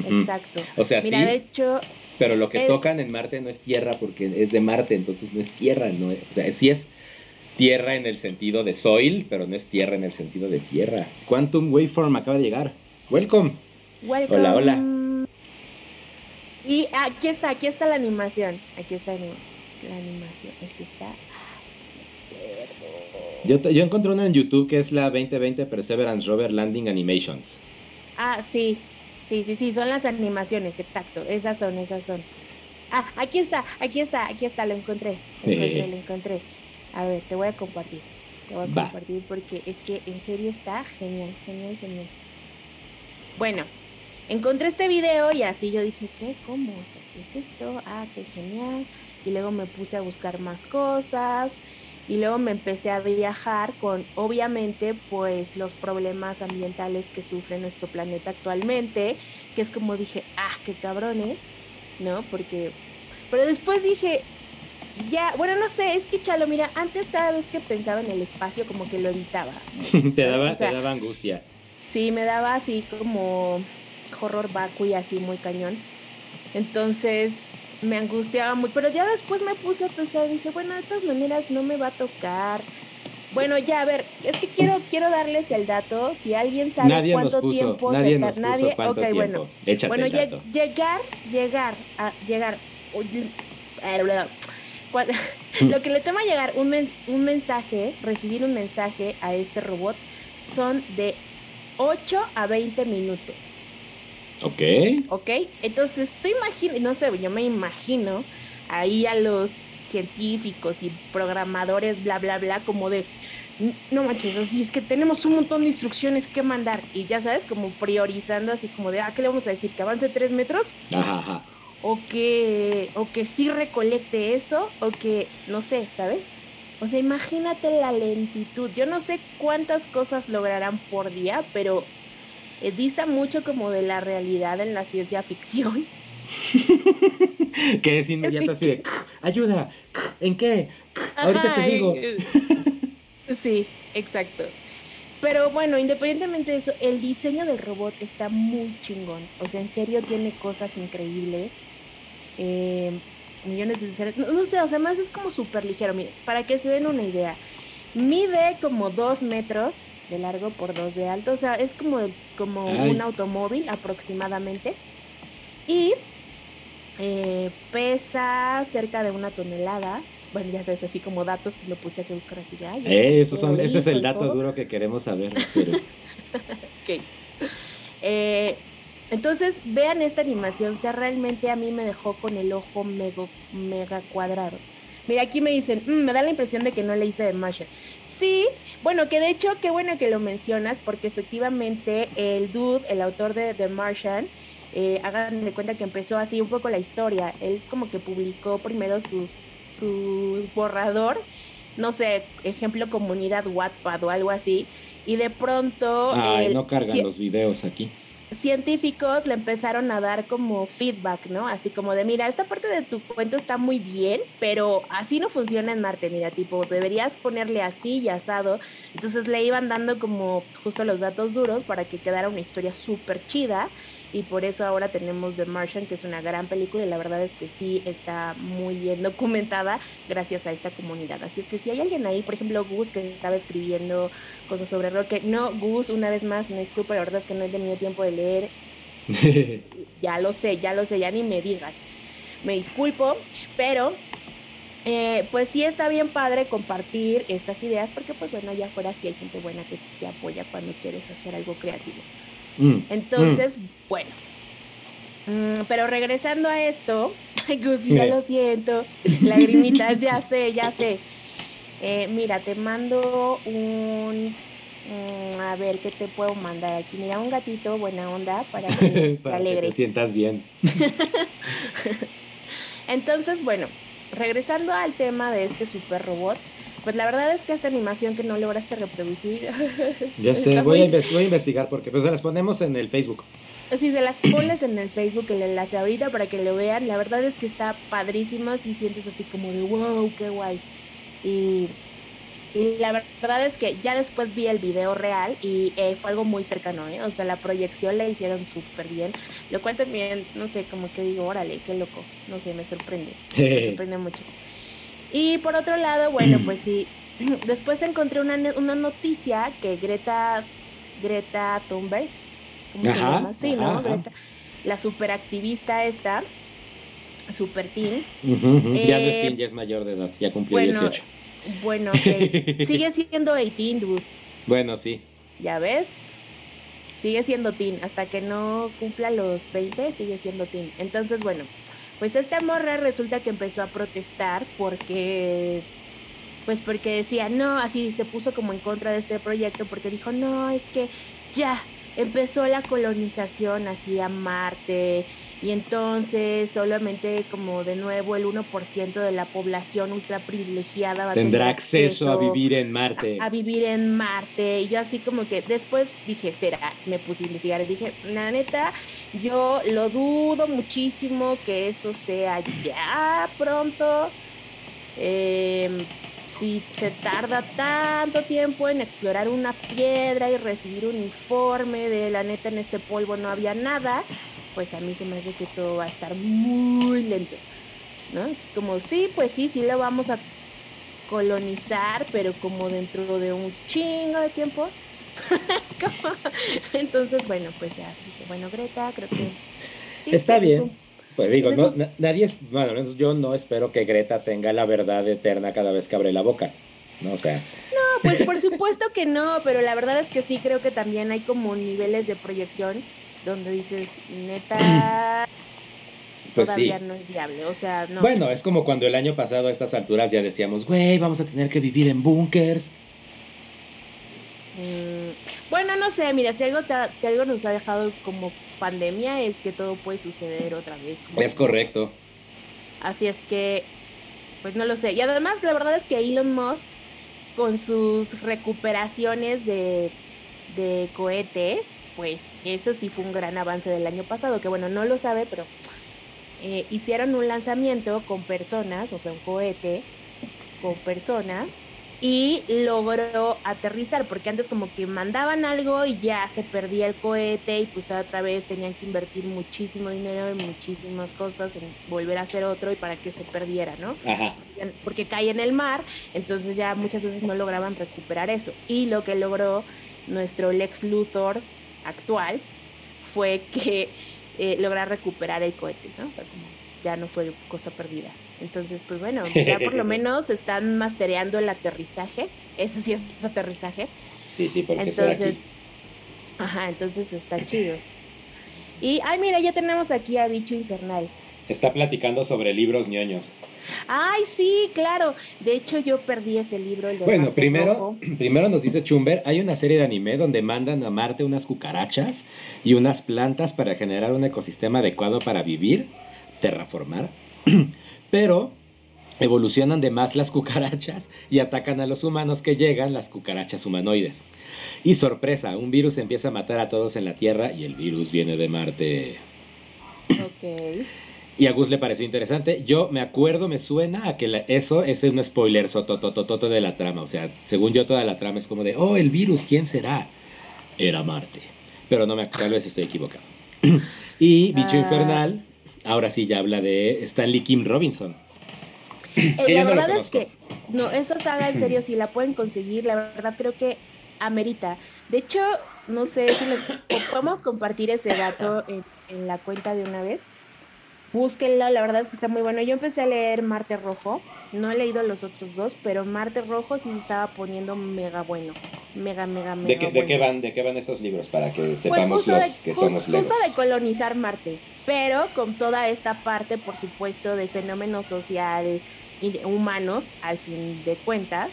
Exacto. O sea, Mira, de hecho... Pero lo que tocan en Marte no es tierra porque es de Marte, entonces no es tierra, no, o sea, sí es tierra en el sentido de soil, pero no es tierra en el sentido de tierra. Quantum Waveform acaba de llegar. Welcome. Welcome. Hola, hola. Y aquí está, aquí está la animación. Aquí está la animación. Es esta. Yo, yo encontré una en YouTube que es la 2020 Perseverance Rover Landing Animations. Ah, sí. Sí, sí, sí, son las animaciones, exacto. Esas son, esas son. Ah, aquí está, aquí está, aquí está, lo encontré. Lo encontré, [laughs] lo encontré. A ver, te voy a compartir. Te voy a compartir porque es que en serio está genial, genial, genial. Bueno, encontré este video y así yo dije, ¿qué? ¿Cómo? O sea, ¿qué es esto? Ah, qué genial. Y luego me puse a buscar más cosas. Y luego me empecé a viajar con, obviamente, pues los problemas ambientales que sufre nuestro planeta actualmente, que es como dije, ah, qué cabrones, ¿no? Porque, pero después dije, ya, bueno, no sé, es que Chalo, mira, antes cada vez que pensaba en el espacio como que lo evitaba. [laughs] te, daba, te daba angustia. Sí, me daba así como horror y así muy cañón. Entonces me angustiaba muy, pero ya después me puse a pensar, dije, bueno, de todas maneras no me va a tocar. Bueno, ya, a ver, es que quiero quiero darles el dato, si alguien sabe cuánto tiempo nadie se nadie, ok, bueno. bueno, llegar, llegar a llegar [laughs] lo que le toma llegar un, un mensaje, recibir un mensaje a este robot, son de 8 a 20 minutos. Ok. Ok, entonces tú imaginas, no sé, yo me imagino ahí a los científicos y programadores, bla, bla, bla, como de, no manches, así es que tenemos un montón de instrucciones que mandar y ya sabes, como priorizando así como de, ah, ¿qué le vamos a decir? ¿Que avance tres metros? Ajá, ajá o que, o que sí recolecte eso, o que, no sé, ¿sabes? O sea, imagínate la lentitud. Yo no sé cuántas cosas lograrán por día, pero eh, dista mucho como de la realidad en la ciencia ficción. [laughs] que es inmediato así de, ayuda, ¿en qué? Ahorita te digo. sí, exacto. Pero bueno, independientemente de eso, el diseño del robot está muy chingón. O sea, en serio tiene cosas increíbles. Eh, millones de ceres. No, sé, o sea, más es como súper ligero. Mire, para que se den una idea, mide como dos metros de largo por dos de alto. O sea, es como, como un automóvil aproximadamente. Y eh, pesa cerca de una tonelada. Bueno, ya sabes, así como datos que lo puse a buscar así de eh, esos son, ese es el dato duro que queremos saber, [laughs] ok. Eh, entonces, vean esta animación, o sea, realmente a mí me dejó con el ojo mega, mega cuadrado. Mira, aquí me dicen, mm, me da la impresión de que no le hice de. Sí, bueno, que de hecho, qué bueno que lo mencionas, porque efectivamente el dude, el autor de The Martian, eh, hagan de cuenta que empezó así un poco la historia. Él como que publicó primero sus, su borrador, no sé, ejemplo comunidad Wattpad o algo así, y de pronto... Ay, no cargan los videos aquí científicos le empezaron a dar como feedback, ¿no? Así como de, mira, esta parte de tu cuento está muy bien, pero así no funciona en Marte, mira, tipo, deberías ponerle así y asado. Entonces le iban dando como justo los datos duros para que quedara una historia súper chida y por eso ahora tenemos The Martian, que es una gran película y la verdad es que sí está muy bien [laughs] documentada gracias a esta comunidad. Así es que si hay alguien ahí, por ejemplo Gus, que estaba escribiendo cosas sobre rock, no, Gus, una vez más, me disculpo, la verdad es que no he tenido tiempo de leer. [laughs] ya lo sé, ya lo sé, ya ni me digas. Me disculpo, pero eh, pues sí está bien padre compartir estas ideas porque pues bueno, allá afuera sí hay gente buena que te apoya cuando quieres hacer algo creativo. Mm, Entonces, mm. bueno. Mm, pero regresando a esto, [laughs] Gus, ya lo siento, [laughs] lagrimitas, ya sé, ya sé. Eh, mira, te mando un... a ver, ¿qué te puedo mandar aquí? Mira, un gatito, buena onda, para que [laughs] te alegres. te sientas bien. Entonces, bueno, regresando al tema de este super robot, pues la verdad es que esta animación que no lograste reproducir. [laughs] Ya sé, voy, a voy, a investigar porque pues se las ponemos en el Facebook. Sí, se las pones en el Facebook, el enlace ahorita para que lo vean. La verdad es que está padrísimo, si sientes así como de wow, qué guay. Y, y la verdad es que ya después vi el video real y eh, fue algo muy cercano, ¿eh? O sea, la proyección la hicieron súper bien, lo cual también, no sé, como que digo, órale, qué loco, no sé, me sorprende, me [laughs] sorprende mucho. Y por otro lado, bueno, pues sí, [clears throat] después encontré una, una noticia que Greta, Greta Thunberg, ¿cómo se llama? Sí, ¿no? Greta, la superactivista esta, super teen. ya no es teen, ya es mayor de edad, ya cumplió 18. Bueno, [laughs] sigue siendo 18, dude. Bueno, sí. ¿Ya ves? Sigue siendo teen, hasta que no cumpla los 20, sigue siendo teen. Entonces, bueno, pues esta morra resulta que empezó a protestar porque pues porque decía, no, así se puso como en contra de este proyecto porque dijo, no, es que ya empezó la colonización así a Marte y entonces solamente como de nuevo el 1% de la población ultra privilegiada va tendrá acceso, a vivir en Marte. A, vivir en Marte. Y yo así como que después dije, será, me puse a investigar y dije, la neta, yo lo dudo muchísimo que eso sea ya pronto. Eh, si se tarda tanto tiempo en explorar una piedra y recibir un informe de la neta en este polvo no había nada, pues a mí se me hace que todo va a estar muy lento. ¿No? Es como, sí, pues sí, sí lo vamos a colonizar, pero como dentro de un chingo de tiempo. [laughs] Entonces, bueno, pues ya dije, bueno, Greta, creo que sí, está bien. Pues digo, no, nadie es, bueno, yo no espero que Greta tenga la verdad eterna cada vez que abre la boca, ¿no? O sea. No, pues por supuesto que no, pero la verdad es que sí creo que también hay como niveles de proyección donde dices, neta, [clears throat] pues todavía no es viable, o sea, no. Bueno, es como cuando el año pasado a estas alturas ya decíamos, güey, vamos a tener que vivir en búnkers. Mm, bueno, no sé, mira, si algo, si algo nos ha dejado como pandemia es que todo puede suceder otra vez. Es correcto. Así es que, pues no lo sé. Y además, la verdad es que Elon Musk, con sus recuperaciones de, de cohetes, pues eso sí fue un gran avance del año pasado, que bueno, no lo sabe, pero eh, hicieron un lanzamiento con personas, o sea, un cohete con personas y logró aterrizar, porque antes como que mandaban algo y ya se perdía el cohete y pues otra vez tenían que invertir muchísimo dinero y muchísimas cosas en volver a hacer otro y para que se perdiera, ¿no? Ajá. Porque cae en el mar, entonces ya muchas veces no lograban recuperar eso. Y lo que logró nuestro Lex Luthor actual fue que eh, lograr recuperar el cohete, ¿no? O sea, como ya no fue cosa perdida. Entonces, pues bueno, [laughs] ya por lo menos están mastereando el aterrizaje. Ese sí es aterrizaje. Sí, sí, porque entonces, ajá, entonces está chido. Y, ay, mira, ya tenemos aquí a Bicho Infernal. Está platicando sobre libros ñoños. Ay, sí, claro. De hecho, yo perdí ese libro. El de bueno, primero, [clears throat] primero nos dice Chumber, hay una serie de anime donde mandan a Marte unas cucarachas y unas plantas para generar un ecosistema adecuado para vivir, terraformar. [clears throat] Pero evolucionan de más las cucarachas y atacan a los humanos que llegan las cucarachas humanoides. Y sorpresa, un virus empieza a matar a todos en la Tierra y el virus viene de Marte. Ok. Y a Gus le pareció interesante. Yo me acuerdo, me suena a que eso es un spoiler sotototototo de la trama. O sea, según yo, toda la trama es como de, oh, el virus, ¿quién será? Era Marte. Pero no me tal vez estoy equivocado. [clears throat] y Bicho ah. Infernal, ahora sí ya habla de Stanley Kim Robinson. Eh, la verdad es que, no, esa saga en serio, si la pueden conseguir, la verdad creo que amerita. De hecho, no sé si les podemos compartir ese dato en la cuenta de una vez búsquenla, la verdad es que está muy bueno. Yo empecé a leer Marte Rojo, no he leído los otros dos, pero Marte Rojo sí se estaba poniendo mega bueno, mega, mega, mega ¿De qué, ¿de qué van, ¿De qué van esos libros? Para que pues sepamos los que son los Justo de colonizar Marte, pero con toda esta parte, por supuesto, de fenómeno social y humanos, al fin de cuentas.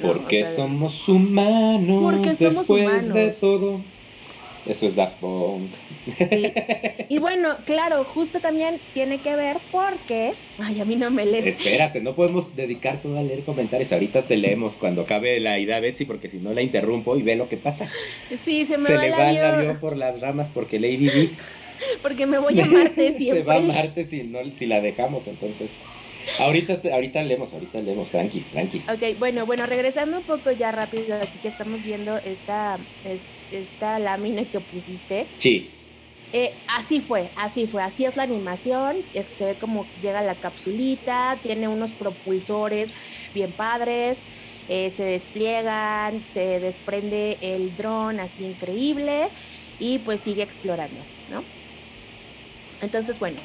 Porque somos humanos. Porque somos humanos. de todo. Eso es Daft Punk. [laughs] Y bueno, claro, justo también tiene que ver porque. Ay, a mí no me lees. Espérate, no podemos dedicar todo a leer comentarios. Ahorita te leemos cuando acabe la idea Betsy, porque si no la interrumpo y ve lo que pasa. Sí, se me se va le va el avión por las ramas porque Lady B. [laughs] porque me voy a [laughs] Marte siempre. se va a Marte si, no, si la dejamos, entonces. Ahorita, ahorita leemos, ahorita leemos, tranquis, tranquis. Ok, bueno, bueno, regresando un poco ya rápido, aquí que estamos viendo esta, esta lámina que pusiste. Sí. Eh, así fue, así fue, así es la animación, es que se ve como llega la capsulita, tiene unos propulsores bien padres, eh, se despliegan, se desprende el dron así increíble y pues sigue explorando, ¿no? Entonces, bueno,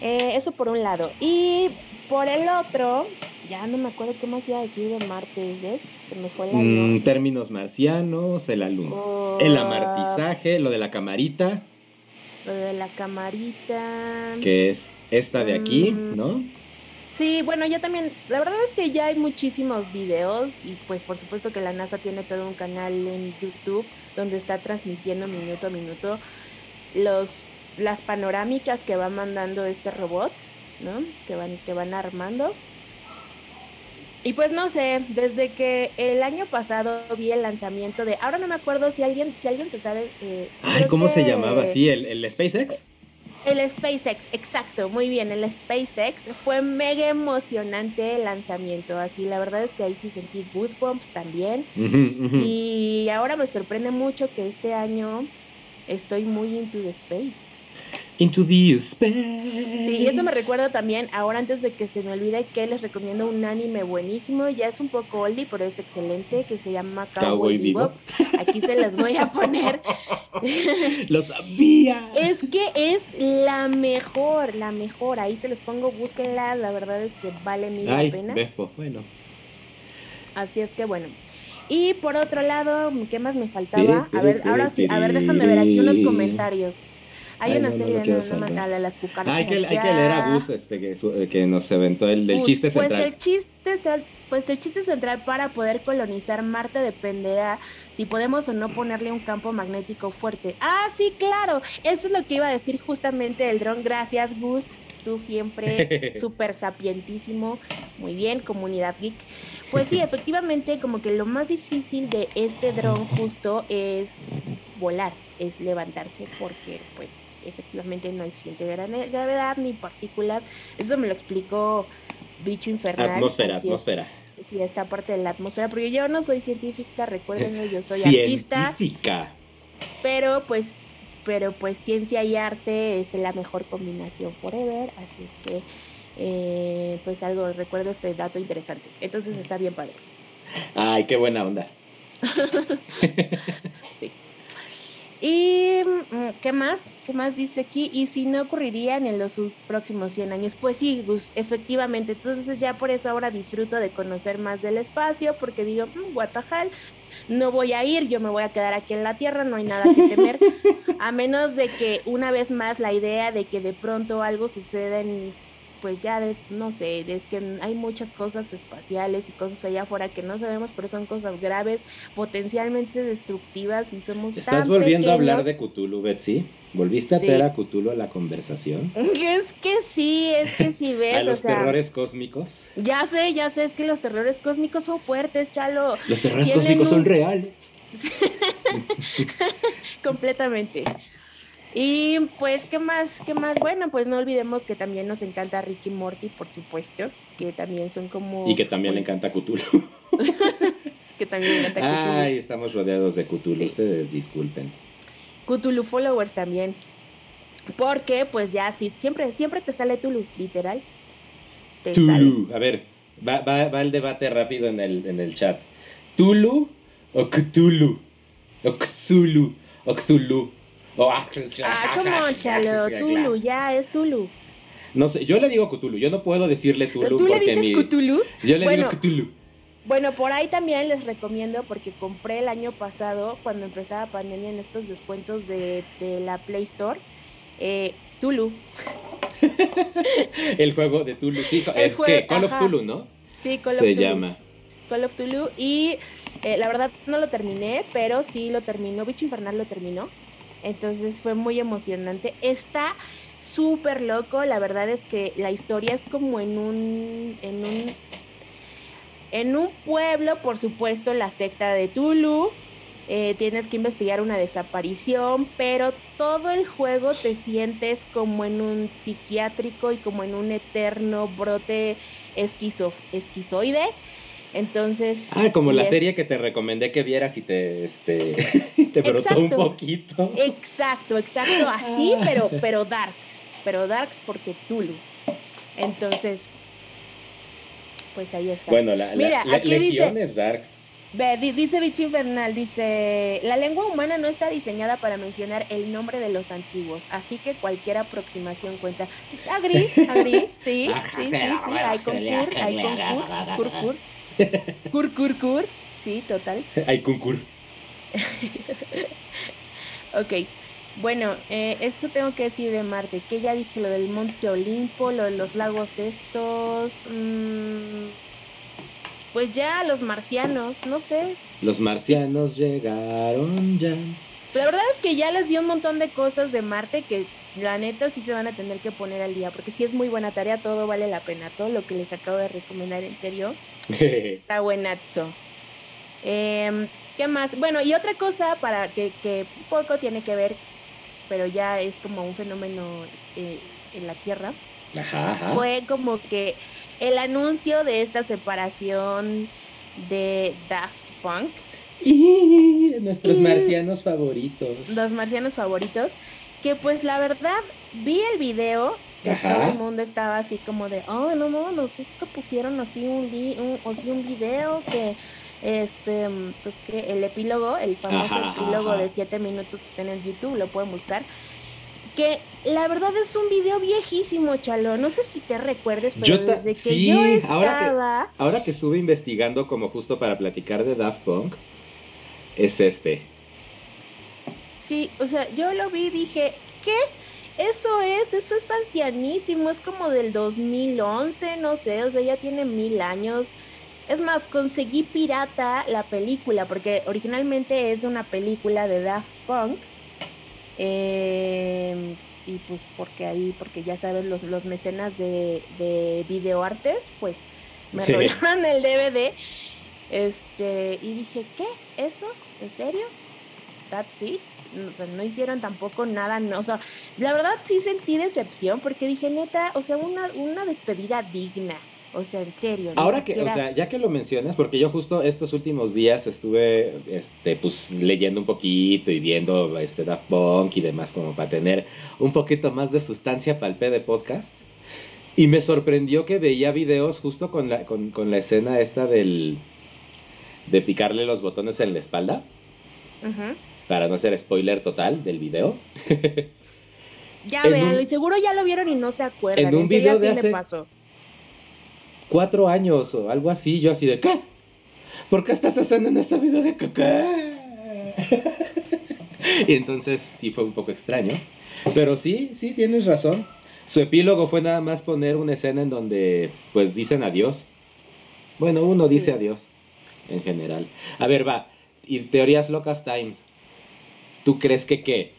eh, eso por un lado. Y por el otro, ya no me acuerdo qué más iba a decir de Marte, ¿ves? Se me fue la mm, Términos marcianos, el alumno. El oh. amartizaje, lo de la camarita. Lo de la camarita. Que es esta de aquí, mm. ¿no? Sí, bueno, ya también, la verdad es que ya hay muchísimos videos y pues por supuesto que la NASA tiene todo un canal en YouTube donde está transmitiendo minuto a minuto los las panorámicas que va mandando este robot ¿no? Que van, que van armando. Y pues no sé, desde que el año pasado vi el lanzamiento de, ahora no me acuerdo si alguien, si alguien se sabe. Eh, Ay, ¿cómo se llamaba? ¿Sí? ¿El, ¿El, SpaceX? El SpaceX, exacto, muy bien, el SpaceX fue mega emocionante el lanzamiento, así la verdad es que ahí sí sentí goosebumps también. Y ahora me sorprende mucho que este año estoy muy into the space. Into the Space. Sí, eso me recuerda también, ahora antes de que se me olvide, que les recomiendo un anime buenísimo, ya es un poco oldie, pero es excelente, que se llama Cowboy, Bebop. Aquí se las voy a [laughs] poner. [laughs] Lo sabía. Es que es la mejor, la mejor. Ahí se les pongo, búsquenla, la verdad es que vale mil la pena. bueno. Así es que bueno. Y por otro lado, ¿qué más me faltaba? A ver, ahora sí, a ver, déjame ver aquí unos comentarios. Hay una serie de no, de las cucarachas. hay, que, hay que leer a Gus este, que, eh, que nos aventó el del chiste pues central. El chiste, pues el chiste central para poder colonizar Marte dependerá si podemos o no ponerle un campo magnético fuerte. Ah, sí, claro. Eso es lo que iba a decir justamente el dron. Gracias, Gus. Tú siempre [laughs] súper sapientísimo. Muy bien, comunidad geek. [laughs] Pues sí, efectivamente, como que lo más difícil de este dron justo es volar, es levantarse, porque pues efectivamente no hay suficiente gravedad ni partículas. Eso me lo explicó Bicho Infernal. Atmósfera, atmósfera. y esta parte de la atmósfera, porque yo no soy científica, recuérdenme, yo soy artista. Científica. Pero pues, pero pues ciencia y arte es la mejor combinación forever, así es que eh, pues algo, recuerdo este dato interesante. Entonces está bien padre. Ay, qué buena onda. [laughs] sí. ¿Y mm, qué más? ¿Qué más dice aquí? Y si no ocurrirían en los próximos 100 años. Pues sí, Gus, efectivamente. Entonces ya por eso ahora disfruto de conocer más del espacio, porque digo, mmm, Guatajal, no voy a ir, yo me voy a quedar aquí en la Tierra, no hay nada que temer. [laughs] A menos de que una vez más la idea de que de pronto algo suceda en pues ya no sé, es que hay muchas cosas espaciales y cosas allá afuera que no sabemos, pero son cosas graves, potencialmente destructivas y somos ¿Estás volviendo a hablar de Cthulhu, Betsy? ¿Volviste a traer a Cthulhu a la conversación? [laughs] Es que sí, es que sí [laughs] ves. ¿A los terrores cósmicos? Ya sé, ya sé, es que los terrores cósmicos son fuertes, Chalo. Los terrores cósmicos son reales. [laughs] Completamente. Y pues, ¿qué más? ¿Qué más? Bueno, pues no olvidemos que también nos encanta Ricky Morty, por supuesto, que también son como... Y que también le encanta Cthulhu. [laughs] que también le encanta Cthulhu. Ay, estamos rodeados de Cthulhu, ustedes disculpen. Cthulhu followers también. Porque, pues ya, sí, siempre, siempre te sale Tulu, literal. Tulu. A ver, va, va, va el debate rápido en el, en el chat. ¿Tulu o Cthulhu? O Cthulhu. O Cthulhu. Oh, ah, [laughs] ¿cómo, Chalo? Tulu, ya es Tulu. No sé, yo le digo Cthulhu, yo no puedo decirle Tulu. ¿Tú le dices Cthulhu? Yo le digo Cthulhu. Bueno, por ahí también les recomiendo, porque compré el año pasado, cuando empezaba pandemia, en estos descuentos de, la Play Store, eh, Tulu. [laughs] el juego de Tulu, sí, es que Call of Tulu, ¿no? Sí, Call of Se llama. Call of Tulu, y eh, la verdad no lo terminé, pero sí lo terminó, Bicho Infernal lo terminó. Entonces fue muy emocionante. Está súper loco. La verdad es que la historia es como en un. en un. En un pueblo, por supuesto, la secta de Tulu. Eh, tienes que investigar una desaparición, pero todo el juego te sientes como en un psiquiátrico y como en un eterno brote esquizo, esquizoide entonces. Ah, como la serie que te recomendé que vieras y te, este, [laughs] te brotó un poquito. Exacto, exacto, así, ah. pero, pero darks. Pero darks porque Tulu. Entonces, pues ahí está. Bueno, la, Mira, aquí dice, darks. Ve, dice Bicho Infernal, dice, la lengua humana no está diseñada para mencionar el nombre de los antiguos, así que cualquier aproximación cuenta. Agri, agri, sí, [laughs] sí, sí, sí, hay concur, hay concur, cur, cur. Cur, cur, cur. Sí, total. [laughs] Hay concur. [laughs] ok. Bueno, eh, esto tengo que decir de Marte, que ya dije lo del Monte Olimpo, lo de los lagos estos. Mm, pues ya los marcianos, no sé. Los marcianos llegaron ya. La verdad es que ya les di un montón de cosas de Marte que la neta sí se van a tener que poner al día, porque si es muy buena tarea, todo vale la pena, todo lo que les acabo de recomendar en serio. [laughs] está buenazo. Eh, ¿Qué más? Bueno, y otra cosa para que, que, poco tiene que ver, pero ya es como un fenómeno eh, en la Tierra. Fue como que el anuncio de esta separación de Daft Punk. [laughs] Y nuestros marcianos favoritos. Los marcianos favoritos que pues la verdad vi el video que todo el mundo estaba así como de, oh, no, no, no sé, es que pusieron así un, un, un video que, este, pues que el epílogo, el famoso epílogo de siete minutos que está en el YouTube, lo pueden buscar. Que la verdad es un video viejísimo, Chalo. No sé si te recuerdes, pero desde que yo estaba. Ahora que, ahora que estuve investigando, como justo para platicar de Daft Punk, es este. Sí, o sea, yo lo vi y dije, ¿qué? Eso es, eso es ancianísimo, es como del 2011, no sé, o sea, ya tiene mil años. Es más, conseguí pirata la película, porque originalmente es una película de Daft Punk. Em, y pues porque ahí, porque ya sabes, los, los mecenas de, de videoartes, pues me rolaron el DVD. Este, y dije, ¿qué? ¿Eso? ¿En serio? ¿That's it? O sea, no hicieron tampoco nada, no, o sea, la verdad sí sentí decepción porque dije, neta, o sea, una, una despedida digna, O sea, en serio. Ahora que, o sea, ya que lo mencionas, porque yo justo estos últimos días estuve, este, pues leyendo un poquito y viendo este Daft Punk y demás como para tener un poquito más de sustancia para el P de podcast. Y me sorprendió que veía videos justo con la, con, con la escena esta del, de picarle los botones en la espalda. Para no hacer spoiler total del video. [laughs] ya vean, y seguro ya lo vieron y no se acuerdan. En un video de hace cuatro años o algo así, yo así de ¿qué? ¿Por qué estás haciendo en este video de qué? [laughs] y entonces sí fue un poco extraño. Pero sí, sí, tienes razón. Su epílogo fue nada más poner una escena en donde pues dicen adiós. Bueno, uno dice adiós en general. A ver, va. Y teorías locas times. ¿Tú crees que qué?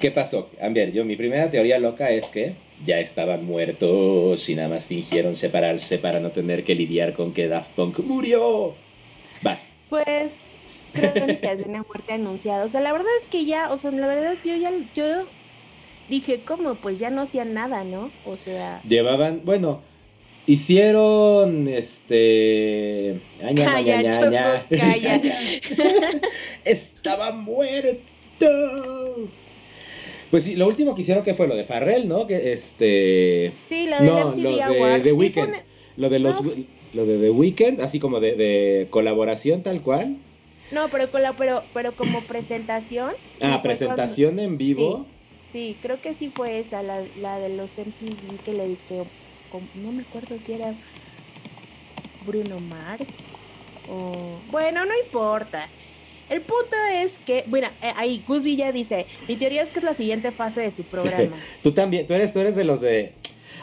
¿Qué pasó? A ver, yo mi primera teoría loca es que ya estaban muertos y nada más fingieron separarse para no tener que lidiar con que Daft Punk murió. Vas. Pues crónicas de una muerte anunciada. O sea, la verdad es que ya, o sea, la verdad yo ya yo dije, ¿cómo? Pues ya no hacían nada, ¿no? O sea. Llevaban, bueno, hicieron este. Aña, calla, Choco, calla. [laughs] Estaba muerto. Pues sí, lo último que hicieron que fue lo de Farrell, ¿no? Que este. Sí, lo de no, lo de The Weeknd. Lo de los. Lo de The Weeknd, así como de, de colaboración tal cual. No, pero, pero, pero como presentación. Ah, presentación en vivo. Sí, creo que sí fue esa, la, la de los MTV que le dije, no me acuerdo si era Bruno Mars o... Bueno, no importa. El punto es que, bueno, eh, ahí Gus Villa dice, mi teoría es que es la siguiente fase de su programa. [laughs] tú también, tú eres, tú eres de los de,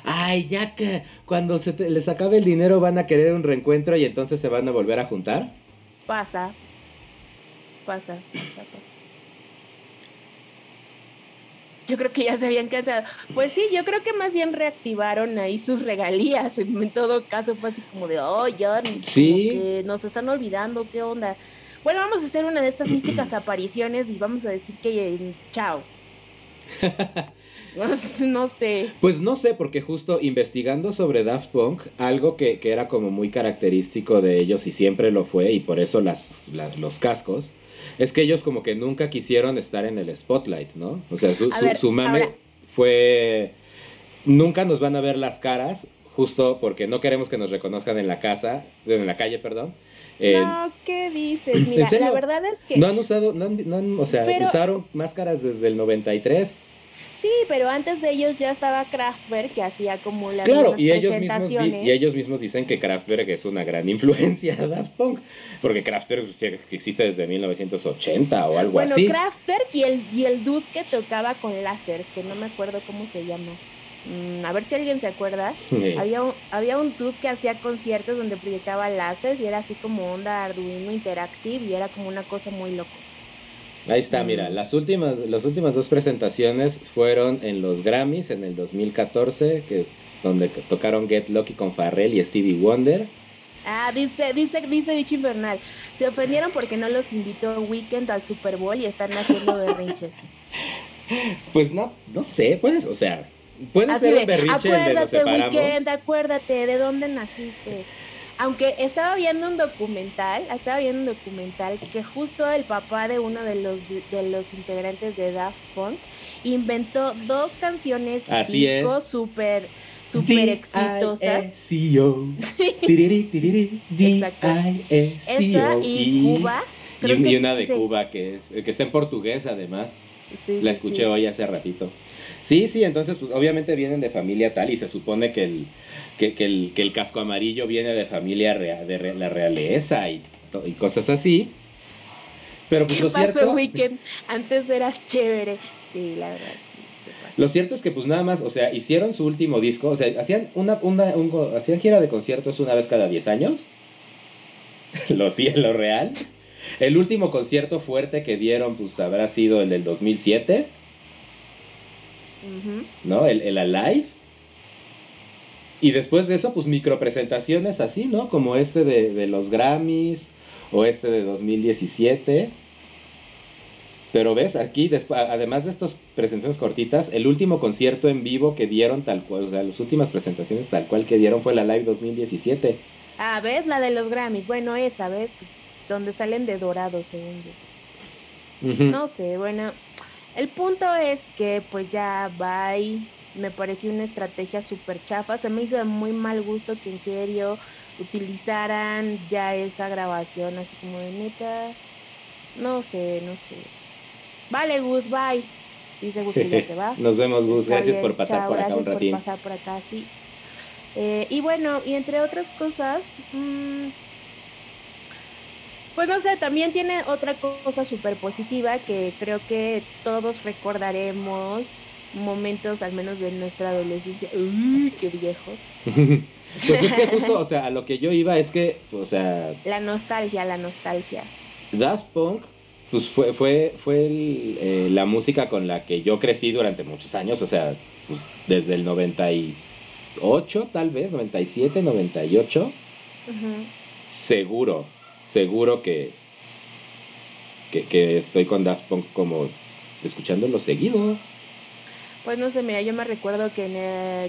ay, ya que cuando se les acabe el dinero van a querer un reencuentro y entonces se van a volver a juntar. Pasa, pasa, pasa, pasa. Yo creo que ya se habían casado. Pues sí, yo creo que más bien reactivaron ahí sus regalías. En todo caso fue así como de, oh, ya, ¿Sí? nos están olvidando, ¿qué onda? Bueno, vamos a hacer una de estas místicas apariciones y vamos a decir que chao. [laughs] [laughs] no, sé. Pues no sé, porque justo investigando sobre Daft Punk, algo que, era como muy característico de ellos y siempre lo fue, y por eso las, los cascos, es que ellos como que nunca quisieron estar en el spotlight, ¿no? O sea, su, su, mame fue... Nunca nos van a ver las caras, justo porque no queremos que nos reconozcan en la casa, en la calle, perdón. Eh, no, ¿qué dices? Mira, la verdad es que... No han usado, no han, o sea, usaron máscaras desde el 93. Sí, pero antes de ellos ya estaba Kraftwerk que hacía como las Claro, y ellos, mismos, y ellos mismos dicen que Kraftwerk es una gran [laughs] influencia de Daft Punk, porque Kraftwerk existe desde 1980 o algo así. Bueno, Kraftwerk y el, y el dude que tocaba con láseres, que no me acuerdo cómo se llama. Mm, a ver si alguien se acuerda, había, un, había un dude que hacía conciertos donde proyectaba láseres y era así como onda Arduino Interactive y era como una cosa muy loca. Ahí está, mira, mm. las últimas, las últimas dos presentaciones fueron en los Grammys en el 2014, que, donde tocaron Get Lucky con Farrell y Stevie Wonder. Ah, dice, dice, dice Dicho Infernal. Se ofendieron porque no los invitó Weekend al Super Bowl y están haciendo berrinches. [laughs] Pues no, no sé, pues, o sea, Puede ser un berrinche acuérdate, Weekend, acuérdate, ¿de dónde naciste? Aunque estaba viendo un documental, estaba viendo un documental que justo el papá de uno de los de los integrantes de Daft Punk inventó dos canciones Así disco súper súper exitosas. Exacto. Esa y Cuba. Y, una de Cuba que es que está en portugués además. La escuché hoy hace ratito. Sí, sí, entonces pues obviamente vienen de familia tal y se supone que el, que, el, que el casco amarillo viene de familia real, de la realeza y, y cosas así. Pero pues ¿Qué lo pasó, cierto... Weekend? Antes eras chévere. Sí, la verdad. Lo cierto es que pues nada más, o sea, hicieron su último disco, o sea, hacían una, una un, hacían gira de conciertos una vez cada 10 años. [laughs] lo sí, lo real. El último concierto fuerte que dieron pues habrá sido el del 2007 ¿no? El, el Alive. Y después de eso, pues micropresentaciones así, ¿no? Como este de, los Grammys o este de 2017. Pero ves, aquí, además de estas presentaciones cortitas, el último concierto en vivo que dieron tal cual, o sea, las últimas presentaciones tal cual que dieron fue la Live 2017. Ah, ¿ves? La de los Grammys. Bueno, esa, ¿ves? Donde salen de dorado, según yo. No sé, bueno. El punto es que pues ya bye. Me pareció una estrategia súper chafa. Se me hizo de muy mal gusto que en serio utilizaran ya esa grabación así como de neta. No sé, no sé. Vale, Gus, bye. Dice Gus que ya [laughs] se va. Nos vemos, Gus. Gracias por pasar por acá un ratito. por pasar por acá, sí. Eh, y bueno, y entre otras cosas, mmm, pues no sé, también tiene otra cosa súper positiva que creo que todos recordaremos momentos, al menos de nuestra adolescencia. ¡Uy, qué viejos! [laughs] pues es que justo, o sea, a lo que yo iba es que, o sea... La nostalgia, la nostalgia. Daft Punk pues fue, fue, fue eh, la música con la que yo crecí durante muchos años, o sea, pues desde el 98 tal vez, 97, 98, seguro, seguro que, que, estoy con Daft Punk como escuchándolo seguido. Pues no sé, mira, yo me recuerdo que en,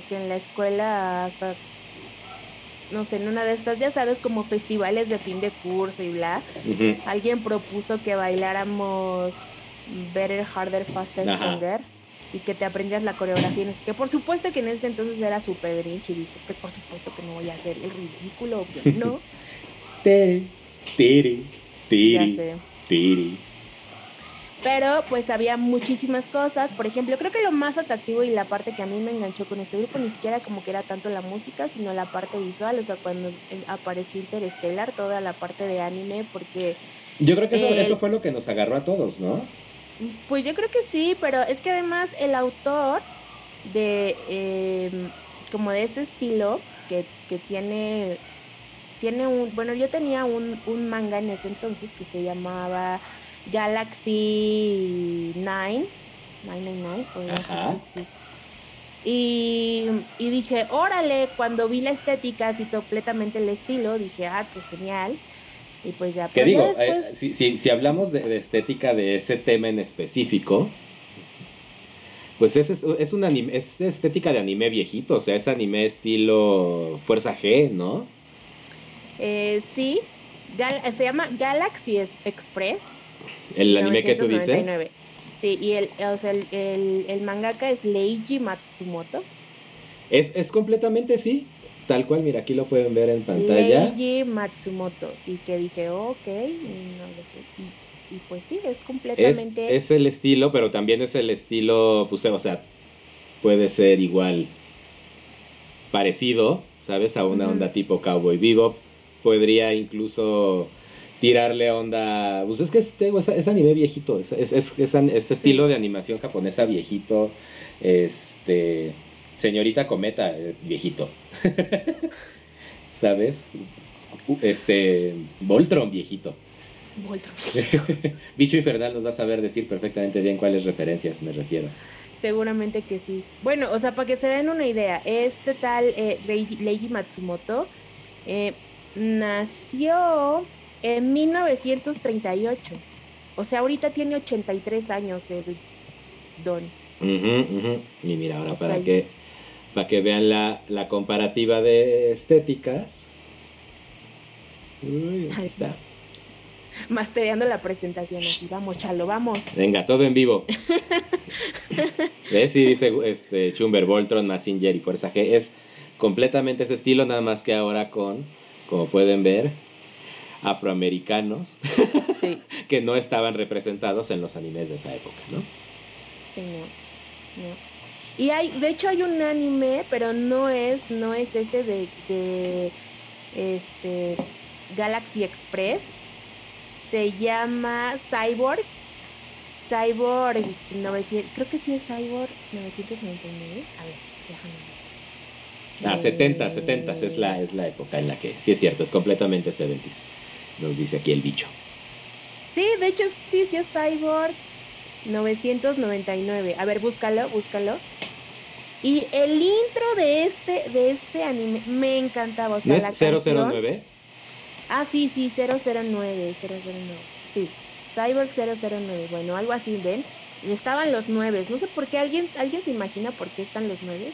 que en la escuela hasta no sé, en una de estas, ya sabes, como festivales de fin de curso y bla, alguien propuso que bailáramos Better, Harder, Faster, Stronger y que te aprendías la coreografía. No sé, que por supuesto que en ese entonces era súper grinch y dije que por supuesto que no voy a hacer el ridículo, ¿no? [laughs] tiri, tiri, tiri, tiri. Pero pues había muchísimas cosas. Por ejemplo, creo que lo más atractivo y la parte que a mí me enganchó con este grupo ni siquiera como que era tanto la música, sino la parte visual. O sea, cuando apareció Interstellar, toda la parte de anime, porque... Yo creo que eso, fue lo que nos agarró a todos, ¿no? Pues yo creo que sí, pero es que además el autor de... Em, como de ese estilo, que, que tiene tiene un, bueno, yo tenía un, un, manga en ese entonces que se llamaba Galaxy 9, 999, Y, y, dije, órale, cuando vi la estética, así completamente el estilo, dije, ah, qué genial. Y pues ya. ¿Qué digo? Eh, si, si, si, hablamos de, estética de ese tema en específico, pues es, es, un anime, es estética de anime viejito, o sea, es anime estilo Fuerza G, ¿no? Eh, sí, se llama Galaxy Express. ¿El anime que tú dices? Sí, y el, o sea, el, el, mangaka es Leiji Matsumoto. Es, es completamente sí, tal cual, mira, aquí lo pueden ver en pantalla. Leiji Matsumoto, y que dije, ok, no lo sé. Y, y pues sí, es completamente... Es, es, el estilo, pero también es el estilo, pues, o sea, puede ser igual parecido, ¿sabes? A una onda tipo Cowboy Bebop. Podría incluso tirarle onda. Pues es que es, es, anime viejito, es, es, es estilo de animación japonesa viejito. Este. Señorita Cometa, eh, viejito. [laughs] ¿Sabes? Este. Voltron, viejito. Voltron, [laughs] Bicho Infernal nos va a saber decir perfectamente bien cuáles referencias me refiero. Seguramente que sí. Bueno, o sea, para que se den una idea, este tal eh, Leiji Matsumoto eh, nació en 1938. O sea, ahorita tiene 83 años el Don. Y mira, ahora para que, para que vean la, la comparativa de estéticas. Uy, ahí está. [laughs] Mastereando la presentación así, vamos, chalo, vamos. Venga, todo en vivo. [laughs] ¿Ves? Sí, dice este, Chumber, Voltron, Massinger y Fuerza G. Es completamente ese estilo, nada más que ahora con, como pueden ver, afroamericanos [laughs] que no estaban representados en los animes de esa época, ¿no? Sí, no, Y hay, de hecho hay un anime, pero no es, no es ese de, de este Galaxy Express. Se llama Cyborg. Cyborg 900, creo que sí es Cyborg 999. A ver, déjame Ah, 70, 70 es la, es la época en la que, sí es cierto, es completamente 70s nos dice aquí el bicho. Sí, de hecho sí, sí es Cyborg 999. A ver, búscalo, búscalo. Y el intro de este, de este anime me encantaba. O sea, ¿No es 009? Ah, sí, sí, 009, 009. Sí, Cyborg 009, bueno, algo así, ¿ven? Estaban los nueve. No sé por qué alguien, alguien se imagina por qué están los nueve.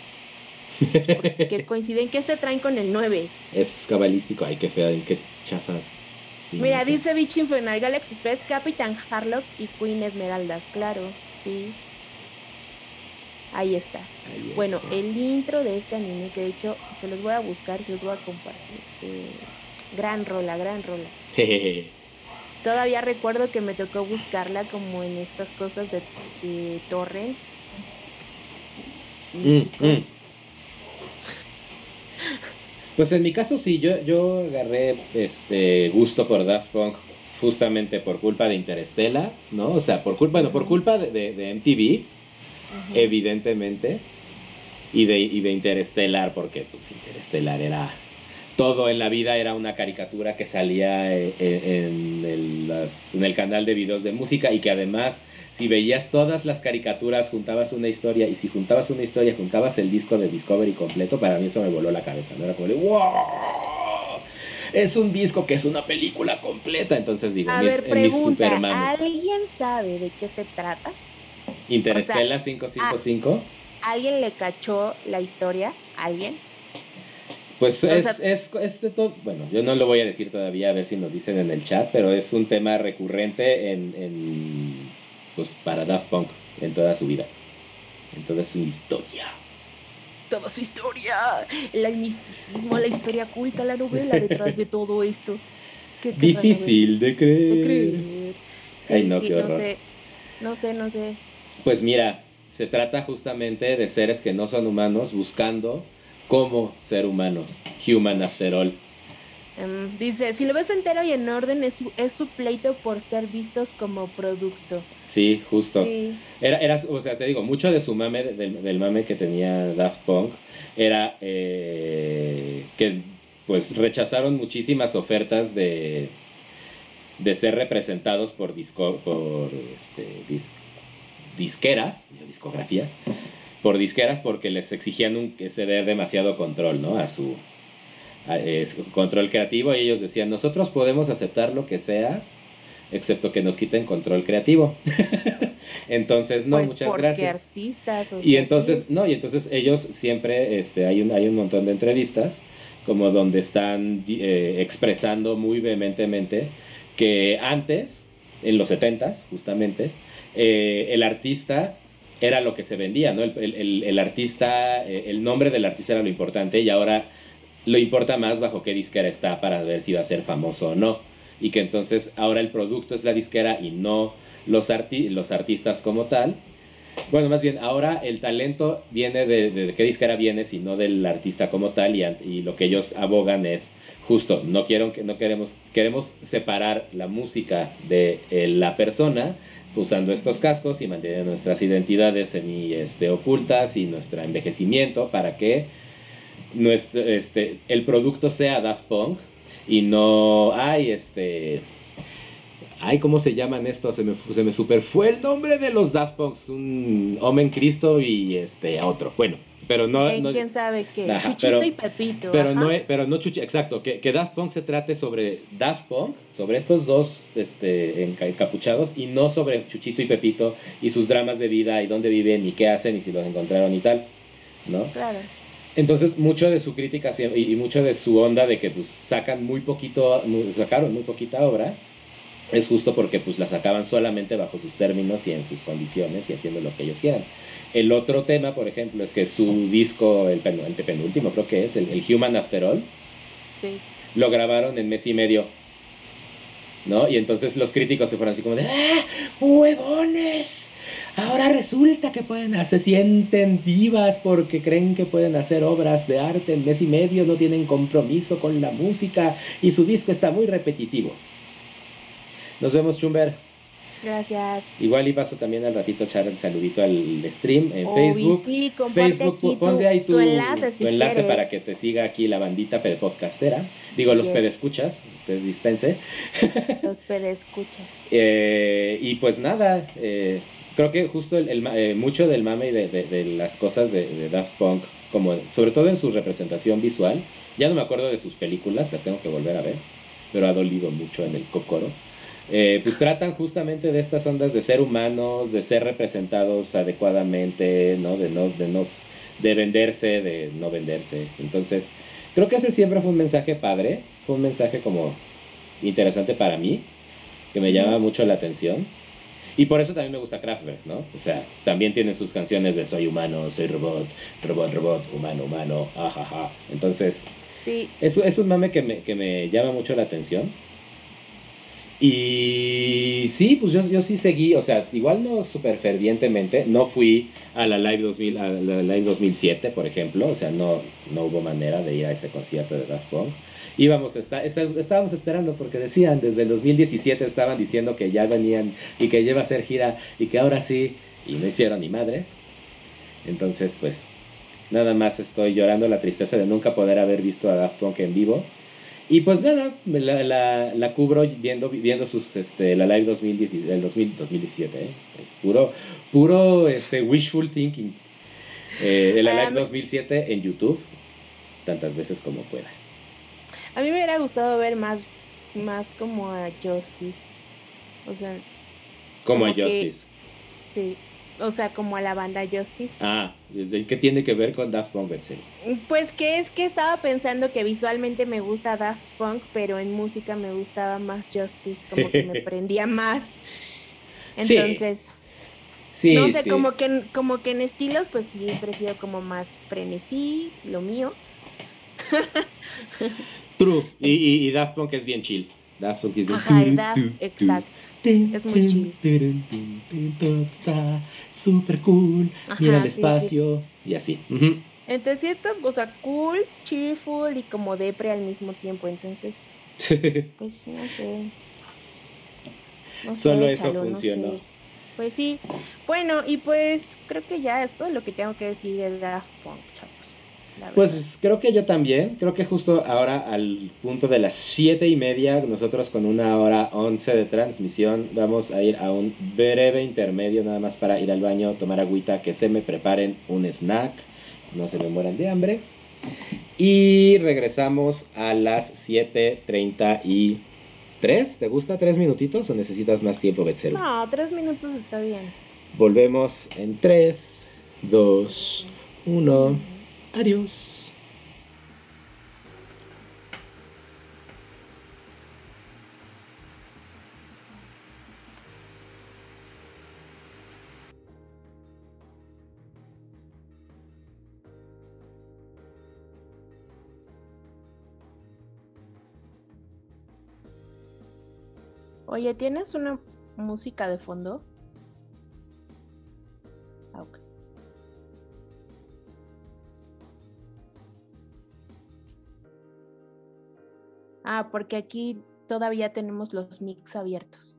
Que [laughs] coinciden que se traen con el 9. Es cabalístico, ay, qué fea, qué chafa. Mira, dice Beach Infernal Galaxy Express, Capitán Harlock y Queen Esmeraldas, claro, sí. Ahí está. bueno, el intro de este anime, que de hecho se los voy a buscar, se los voy a compartir. Este, gran rola, gran rola. [laughs] Todavía recuerdo que me tocó buscarla como en estas cosas de, torrents. Mm, mm. Pues en mi caso sí, yo, yo agarré este gusto por Daft Punk justamente por culpa de Interestela, ¿no? O sea, por culpa, bueno, por culpa de, de, MTV, evidentemente, y de, y de Interestelar, porque pues Interestelar era todo en la vida era una caricatura que salía eh, eh, en, el, en, el, canal de videos de música y que además si veías todas las caricaturas juntabas una historia y si juntabas una historia juntabas el disco de Discovery completo, para mí eso me voló la cabeza, ¿no? Era como de ¡wow! Es un disco que es una película completa, entonces digo, A ver, pregunta, ¿alguien sabe de qué se trata? Interestela 555. ¿Alguien le cachó la historia? ¿Alguien? Pues es, es, de todo, bueno, yo no lo voy a decir todavía, a ver si nos dicen en el chat, pero es un tema recurrente en, en pues para Daft Punk en toda su vida, en toda su historia. Toda su historia, el misticismo, la historia oculta, la novela detrás de todo esto. [laughs] Difícil de creer. Ay, no, qué horror. No sé, no sé, no sé. Pues mira, se trata justamente de seres que no son humanos buscando como ser humanos, human after all. Em, dice, si lo ves entero y en orden, es su, es su pleito por ser vistos como producto. Sí, justo. Era, era, o sea, te digo, mucho de su mame, del, mame que tenía Daft Punk, era eh, que pues rechazaron muchísimas ofertas de, de ser representados por, disco, por este, disqueras, discografías, por disqueras porque les exigían un, que dé demasiado control, ¿no? A su control creativo y ellos decían, nosotros podemos aceptar lo que sea, excepto que nos quiten control creativo. [laughs] entonces, no, pues muchas gracias. Artistas, y entonces, no, y entonces ellos siempre, este, hay un, hay un montón de entrevistas como donde están eh, expresando muy vehementemente que antes, en los 70 justamente, eh, el artista era lo que se vendía, ¿no? El, artista, eh, el nombre del artista era lo importante y ahora lo importa más bajo qué disquera está para ver si va a ser famoso o no. Y que entonces ahora el producto es la disquera y no los, los artistas como tal. Bueno, más bien, ahora el talento viene de, qué disquera viene, sino del artista como tal, y, y, lo que ellos abogan es justo, no, quiero, no queremos, queremos separar la música de eh, la persona usando estos cascos y mantener nuestras identidades semi este, ocultas y nuestro envejecimiento para que nuestro, este, el producto sea Daft Punk y no hay este ay cómo se llaman estos se me, se me super fue el nombre de los Daft Punks un Omen Cristo y este otro. Bueno pero no, quién sabe qué. Chuchito y Pepito pero no pero no Chuchi exacto que, que, Daft Punk se trate sobre Daft Punk sobre estos dos este encapuchados y no sobre Chuchito y Pepito y sus dramas de vida y dónde viven y qué hacen y si los encontraron y tal no claro. Entonces, mucho de su crítica y, mucho de su onda de que pues sacan muy poquito, sacaron muy poquita obra, es justo porque pues la sacaban solamente bajo sus términos y en sus condiciones y haciendo lo que ellos quieran. El otro tema, por ejemplo, es que su disco, el, penúltimo creo que es, el, Human After All, lo grabaron en mes y medio. ¿No? Y entonces los críticos se fueron así como de ¡Ah! ¡Huevones! Ahora resulta que pueden, se sienten divas porque creen que pueden hacer obras de arte en mes y medio, no tienen compromiso con la música y su disco está muy repetitivo. Nos vemos, Chumber. Gracias. Igual y paso también al ratito echar el saludito al stream en Facebook. Sí, Facebook, ponte ahí tu, enlace, para que te siga aquí la bandita pedpodcastera. Digo, los pedescuchas, usted dispense. [laughs] Los pedescuchas. eh, y pues nada, eh, creo que justo el, eh, mucho del mame y de, las cosas de, Daft Punk, como sobre todo en su representación visual, ya no me acuerdo de sus películas, las tengo que volver a ver, pero ha dolido mucho en el cocoro eh, pues tratan justamente de estas ondas de ser humanos, de ser representados adecuadamente, ¿no? De no, de no, de venderse, de no venderse. Entonces, creo que ese siempre fue un mensaje padre, fue un mensaje como interesante para mí, que me llama mucho la atención. Y por eso también me gusta Kraftwerk, ¿no? O sea, también tiene sus canciones de soy humano, soy robot, robot, robot, humano, humano, ajaja. Entonces, sí. es, es un mame que me, que me llama mucho la atención. Y sí, pues yo, yo sí seguí, o sea, igual no súper fervientemente, no fui a la Live 2000, a la Live 2007, por ejemplo, o sea, no, no hubo manera de ir a ese concierto de Daft Punk. Íbamos, está, estábamos esperando porque decían, desde el 2017 estaban diciendo que ya venían y que lleva a ser gira y que ahora sí, y no hicieron ni madres. Entonces, pues, nada más estoy llorando la tristeza de nunca poder haber visto a Daft Punk en vivo y pues nada, la, la, la, cubro viendo, viendo sus, este, la live 2017, el 2017, ¿eh? es puro, puro este, wishful thinking. Eh, de la live 2007 en YouTube, tantas veces como pueda. A mí me hubiera gustado ver más, más como a Justice. O sea. Como, a Justice. sí, o sea, como a la banda Justice. Ah, ¿qué tiene que ver con Daft Punk, Pues que es que estaba pensando que visualmente me gusta Daft Punk, pero en música me gustaba más Justice, como que me [laughs] prendía más. Entonces, sí. no sé, como que como que en estilos, pues siempre he sido como más frenesí, lo mío. [laughs] True. Y, y, y Daft Punk es bien chill. Daft Punk es bien chill. exacto. Es muy chill. está súper cool. Mira el espacio y así. Entonces, cierto, o sea, cool, cheerful y como depre al mismo tiempo. Entonces, [laughs] pues no sé. No Solo eso funcionó. Pues sí. Bueno, y pues creo que ya es todo lo que tengo que decir de Daft Punk, chavos. Pues creo que yo también, creo que justo ahora al punto de las siete y media, nosotros con una hora once de transmisión, vamos a ir a un breve intermedio nada más para ir al baño, tomar agüita, que se me preparen un snack, no se me mueran de hambre. Y regresamos a las 7.33. ¿Te gusta tres minutitos o necesitas más tiempo, Betzel? No, tres minutos está bien. Volvemos en 3, 2, 1. Adiós. Oye, ¿tienes una música de fondo? Ah, porque aquí todavía tenemos los mix abiertos.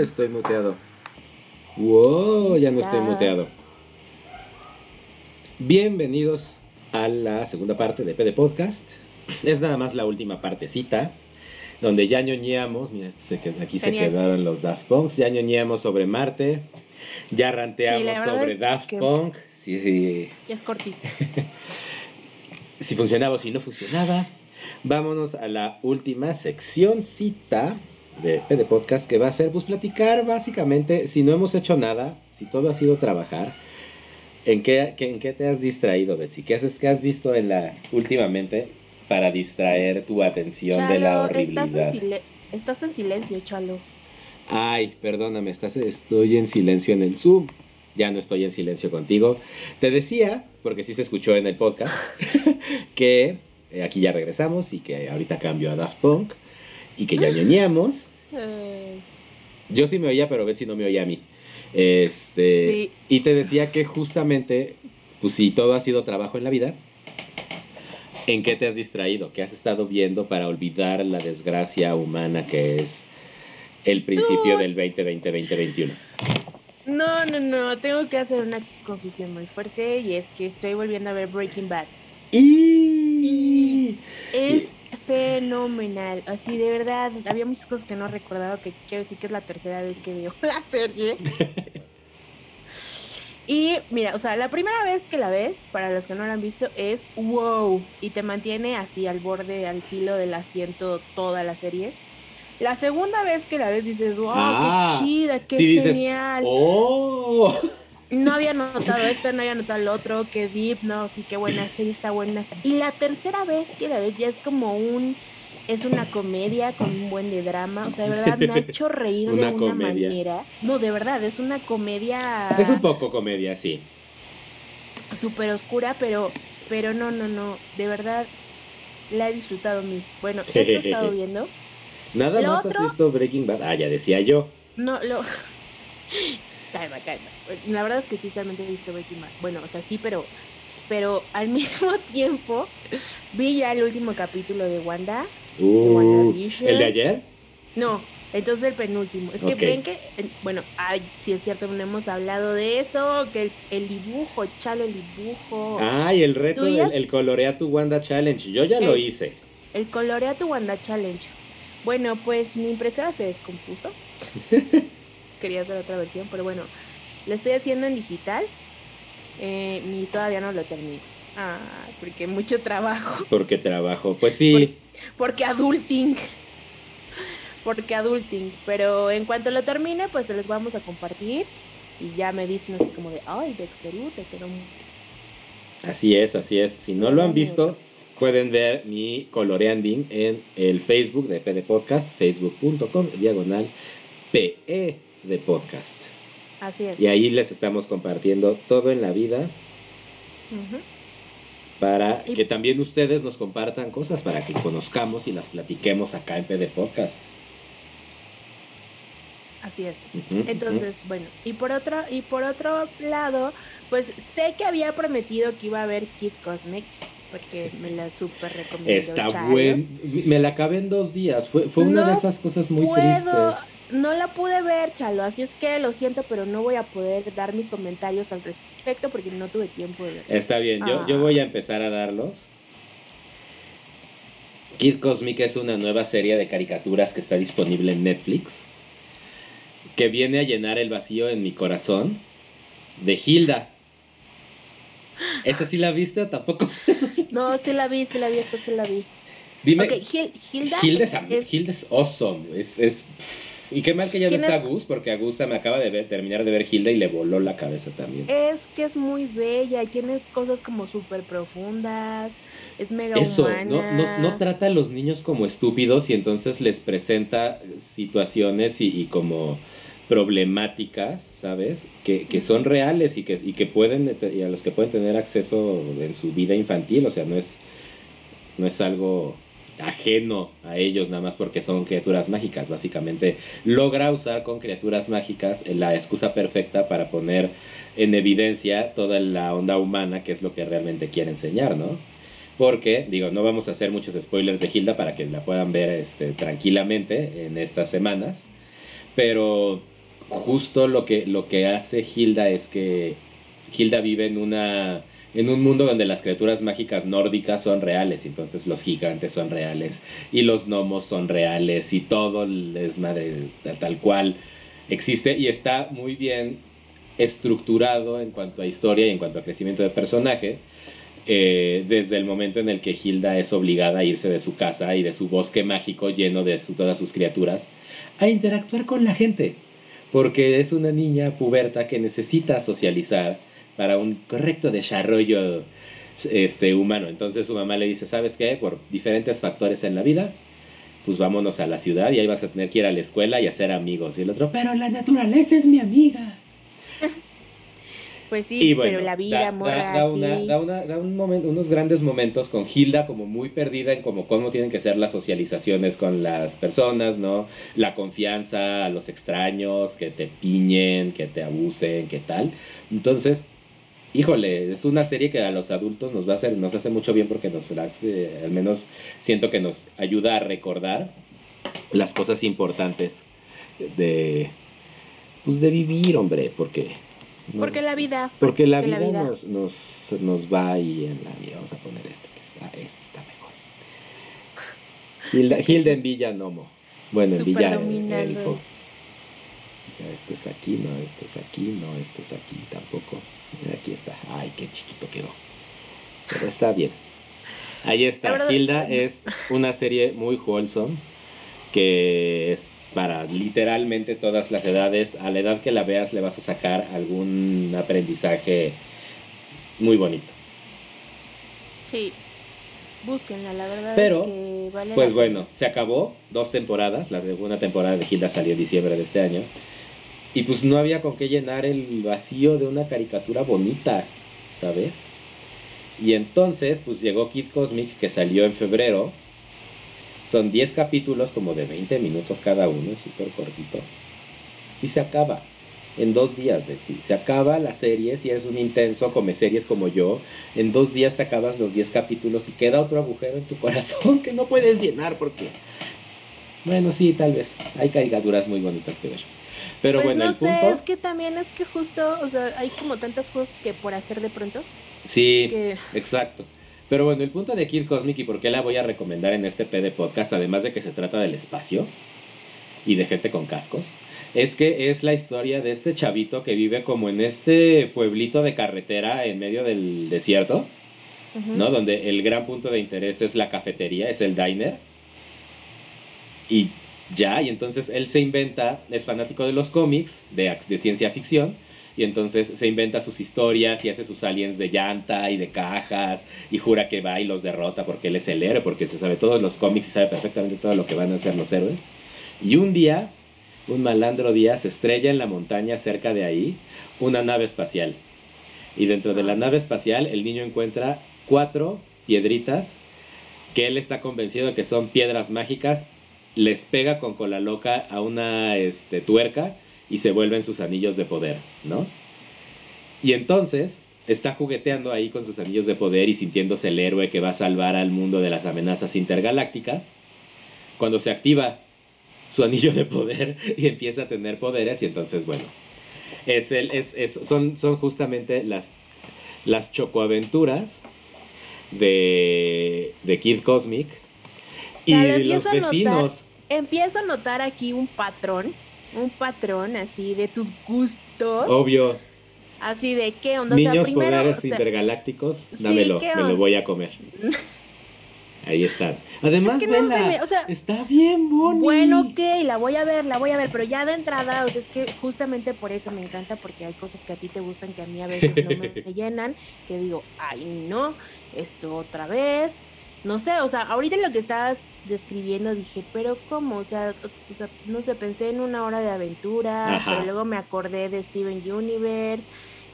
Estoy muteado. Wow, ya no estoy muteado. Bienvenidos a la segunda parte de PD Podcast. Es nada más la última partecita, donde ya ñoñeamos, mira, aquí se quedaron los Daft Punk, ya ñoñeamos sobre Marte, ya ranteamos sobre Daft Punk. Sí, sí. Ya es cortito. [laughs] si funcionaba o si no funcionaba. Vámonos a la última sección cita de PD Podcast que va a ser pues platicar básicamente si no hemos hecho nada, si todo ha sido trabajar, ¿en qué, en qué te has distraído, Betsy? ¿Qué haces, qué has visto en la últimamente para distraer tu atención de la horribilidad? Estás en, estás en silencio, Chalo. Ay, perdóname, estás, estoy en silencio en el Zoom. Ya no estoy en silencio contigo. Te decía, porque sí se escuchó en el podcast, [laughs] que eh, aquí ya regresamos y que ahorita cambio a Daft Punk y que ya ñoñamos. Yo sí me oía, pero Betsy no me oía a mí. Este, Y te decía que justamente, pues si todo ha sido trabajo en la vida, ¿en qué te has distraído? ¿Qué has estado viendo para olvidar la desgracia humana que es el principio del 2020-2021? No, no, no, tengo que hacer una confesión muy fuerte y es que estoy volviendo a ver Breaking Bad. Y... Es fenomenal. Así, de verdad, había muchas cosas que no recordaba, que quiero decir que es la tercera vez que veo [laughs] la serie. [laughs] y mira, o sea, la primera vez que la ves, para los que no la han visto, es wow. Y te mantiene así al borde, al filo del asiento toda la serie. La segunda vez que la ves dices, wow, qué ah, chida, qué genial. oh. No había notado esto, no había notado el otro, qué deep, no, sí, qué buena serie, está buena. Y la tercera vez que la ves ya es como un, es una comedia con un buen de drama, o sea, de verdad me ha hecho [laughs] reír de una manera. No, de verdad, es una comedia. Es un poco comedia, sí. Súper oscura, pero, pero no, no, no, de verdad la he disfrutado mí. Bueno, eso he [laughs] estado viendo. Nada más has visto Breaking Bad. Ah, ya decía yo. No, lo. [laughs] calma, calma. La verdad es que sí, solamente he visto Breaking Bad. Bueno, o sea, sí, pero. Pero al [laughs] mismo tiempo vi ya el último capítulo de Wanda. Uh, ¿El de ayer? No, entonces el penúltimo. Es que ven que, bueno, ay, sí es cierto, no hemos hablado de eso, que el, dibujo, chalo el dibujo. Ay, el reto, el, el, Colorea tu Wanda Challenge. Yo ya lo hice. El Colorea tu Wanda Challenge. Bueno, pues mi impresora se descompuso. [laughs] Quería hacer otra versión, pero bueno, lo estoy haciendo en digital. Eh, y todavía no lo termino. Ah, porque mucho trabajo. [laughs] Porque trabajo, pues sí. porque adulting. Porque adulting. Pero en cuanto lo termine, pues se les vamos a compartir. Y ya me dicen así como de, ay, Bexeru, te quedó Así es, así es. Si no lo han visto, pueden ver mi coloreanding en el Facebook de PD Podcast, facebook.com, diagonal PE de podcast. Así es. Y ahí les estamos compartiendo todo en la vida. Para que también ustedes nos compartan cosas, para que conozcamos y las platiquemos acá en PD Podcast. Así es. Entonces, bueno, y por otro, y por otro lado, pues sé que había prometido que iba a haber Kid Cosmic, porque me la súper recomiendo. Está buen, me la acabé en dos días, fue, fue una de esas cosas muy tristes. No la pude ver, Chalo, así es que lo siento, pero no voy a poder dar mis comentarios al respecto porque no tuve tiempo de Está bien, yo, yo voy a empezar a darlos. Kid Cosmic es una nueva serie de caricaturas que está disponible en Netflix, que viene a llenar el vacío en mi corazón de Hilda. [gasps] ¿Esa sí la viste o tampoco? [laughs] no, sí la vi, sí la vi, esa sí la vi. Dime. Hilda, Hilda, es, Hilda es awesome. Es, es y qué mal que ya no está Gus, porque Augusta me acaba de ver, terminar de ver Hilda y le voló la cabeza también. Es que es muy bella y tiene cosas como súper profundas, es mega Eso, No, no, trata a los niños como estúpidos y entonces les presenta situaciones y, como problemáticas, ¿sabes? Que, que, son reales y que, y que pueden, y a los que pueden tener acceso en su vida infantil, o sea, no es, no es algo ajeno a ellos nada más porque son criaturas mágicas. Básicamente logra usar con criaturas mágicas la excusa perfecta para poner en evidencia toda la onda humana que es lo que realmente quiere enseñar, ¿no? porque, digo, no vamos a hacer muchos spoilers de Hilda para que la puedan ver este, tranquilamente en estas semanas, pero justo lo que, lo que hace Hilda es que Hilda vive en una en un mundo donde las criaturas mágicas nórdicas son reales, entonces los gigantes son reales y los gnomos son reales y todo es madre tal cual existe y está muy bien estructurado en cuanto a historia y en cuanto a crecimiento de personaje. Eh, desde el momento en el que Hilda es obligada a irse de su casa y de su bosque mágico lleno de todas sus criaturas a interactuar con la gente, porque es una niña puberta que necesita socializar para un correcto desarrollo este, humano. Entonces su mamá le dice, ¿sabes qué? Por diferentes factores en la vida, pues vámonos a la ciudad y ahí vas a tener que ir a la escuela y hacer amigos. Y el otro, pero la naturaleza es mi amiga. [laughs] Pues sí, pero la vida, da, da, un momento, unos grandes momentos con Hilda como muy perdida en como cómo tienen que ser las socializaciones con las personas, ¿no? La confianza a los extraños, que te piñen, que te abusen, qué tal. Entonces, híjole, es una serie que a los adultos nos va a hacer, nos hace mucho bien porque nos hace, al menos siento que nos ayuda a recordar las cosas importantes de, pues de vivir, hombre, porque... porque la vida. Porque la, vida, Nos, nos, nos, va ahí en la vida. Vamos a poner este que está, este está mejor. [laughs] Hilda, Hilda en Villa Nomo. Bueno, en Villa. Este es aquí, no, este es aquí, no, este es aquí tampoco. Aquí está. Ay, qué chiquito quedó. Pero está bien. Ahí está. Hilda es una serie muy wholesome que es para literalmente todas las edades. A la edad que la veas le vas a sacar algún aprendizaje muy bonito. Sí. Búsquenla, la verdad. Pero, es que vale pues bueno, se acabó dos temporadas. La segunda temporada de Hilda salió en diciembre de este año. Y pues no había con qué llenar el vacío de una caricatura bonita, ¿sabes? Y entonces, pues llegó Kid Cosmic, que salió en febrero. Son 10 capítulos, como de 20 minutos cada uno, es súper cortito. Y se acaba. En dos días, Betsy. Se acaba la serie, si eres un intenso, come series como yo. En dos días te acabas los 10 capítulos y queda otro agujero en tu corazón [laughs] que no puedes llenar porque... Bueno, sí, tal vez. Hay caricaturas muy bonitas que ver. Pero pues bueno, no el sé, es que también es que justo, o sea, hay como tantas cosas que por hacer de pronto. Sí, exacto. Pero bueno, el punto de Kid Cosmic y por qué la voy a recomendar en este PD podcast, además de que se trata del espacio y de gente con cascos, es que es la historia de este chavito que vive como en este pueblito de carretera en medio del desierto, ¿no? Donde el gran punto de interés es la cafetería, es el diner. Y ya, y entonces él se inventa, es fanático de los cómics, de, de ciencia ficción, y entonces se inventa sus historias y hace sus aliens de llanta y de cajas y jura que va y los derrota porque él es el héroe, porque se sabe todos los cómics y sabe perfectamente todo lo que van a hacer los héroes. Y un día, un malandro día, se estrella en la montaña cerca de ahí una nave espacial. Y dentro de la nave espacial el niño encuentra cuatro piedritas que él está convencido de que son piedras mágicas les pega con cola loca a una este, tuerca y se vuelven sus anillos de poder, ¿no? Y entonces está jugueteando ahí con sus anillos de poder y sintiéndose el héroe que va a salvar al mundo de las amenazas intergalácticas. Cuando se activa su anillo de poder y empieza a tener poderes y entonces, bueno, es el, es, son, son justamente las, las chocoaventuras de, de Kid Cosmic y los vecinos empiezo a notar aquí un patrón, un patrón así de tus gustos. Obvio. Así de qué onda. Niños o sea, primero, poderes intergalácticos, dámelo, me lo voy a comer. [laughs] Ahí está. Además, está bien bonito. Bueno, ok, la voy a ver, la voy a ver, pero ya de entrada, o sea, es que justamente por eso me encanta, porque hay cosas que a ti te gustan que a mí a veces no me, [laughs] me llenan, que digo, ay, no, esto otra vez, no sé, o sea, ahorita lo que estabas describiendo dije, pero ¿cómo? O sea, no sé, pensé en una hora de aventura, pero luego me acordé de Steven Universe,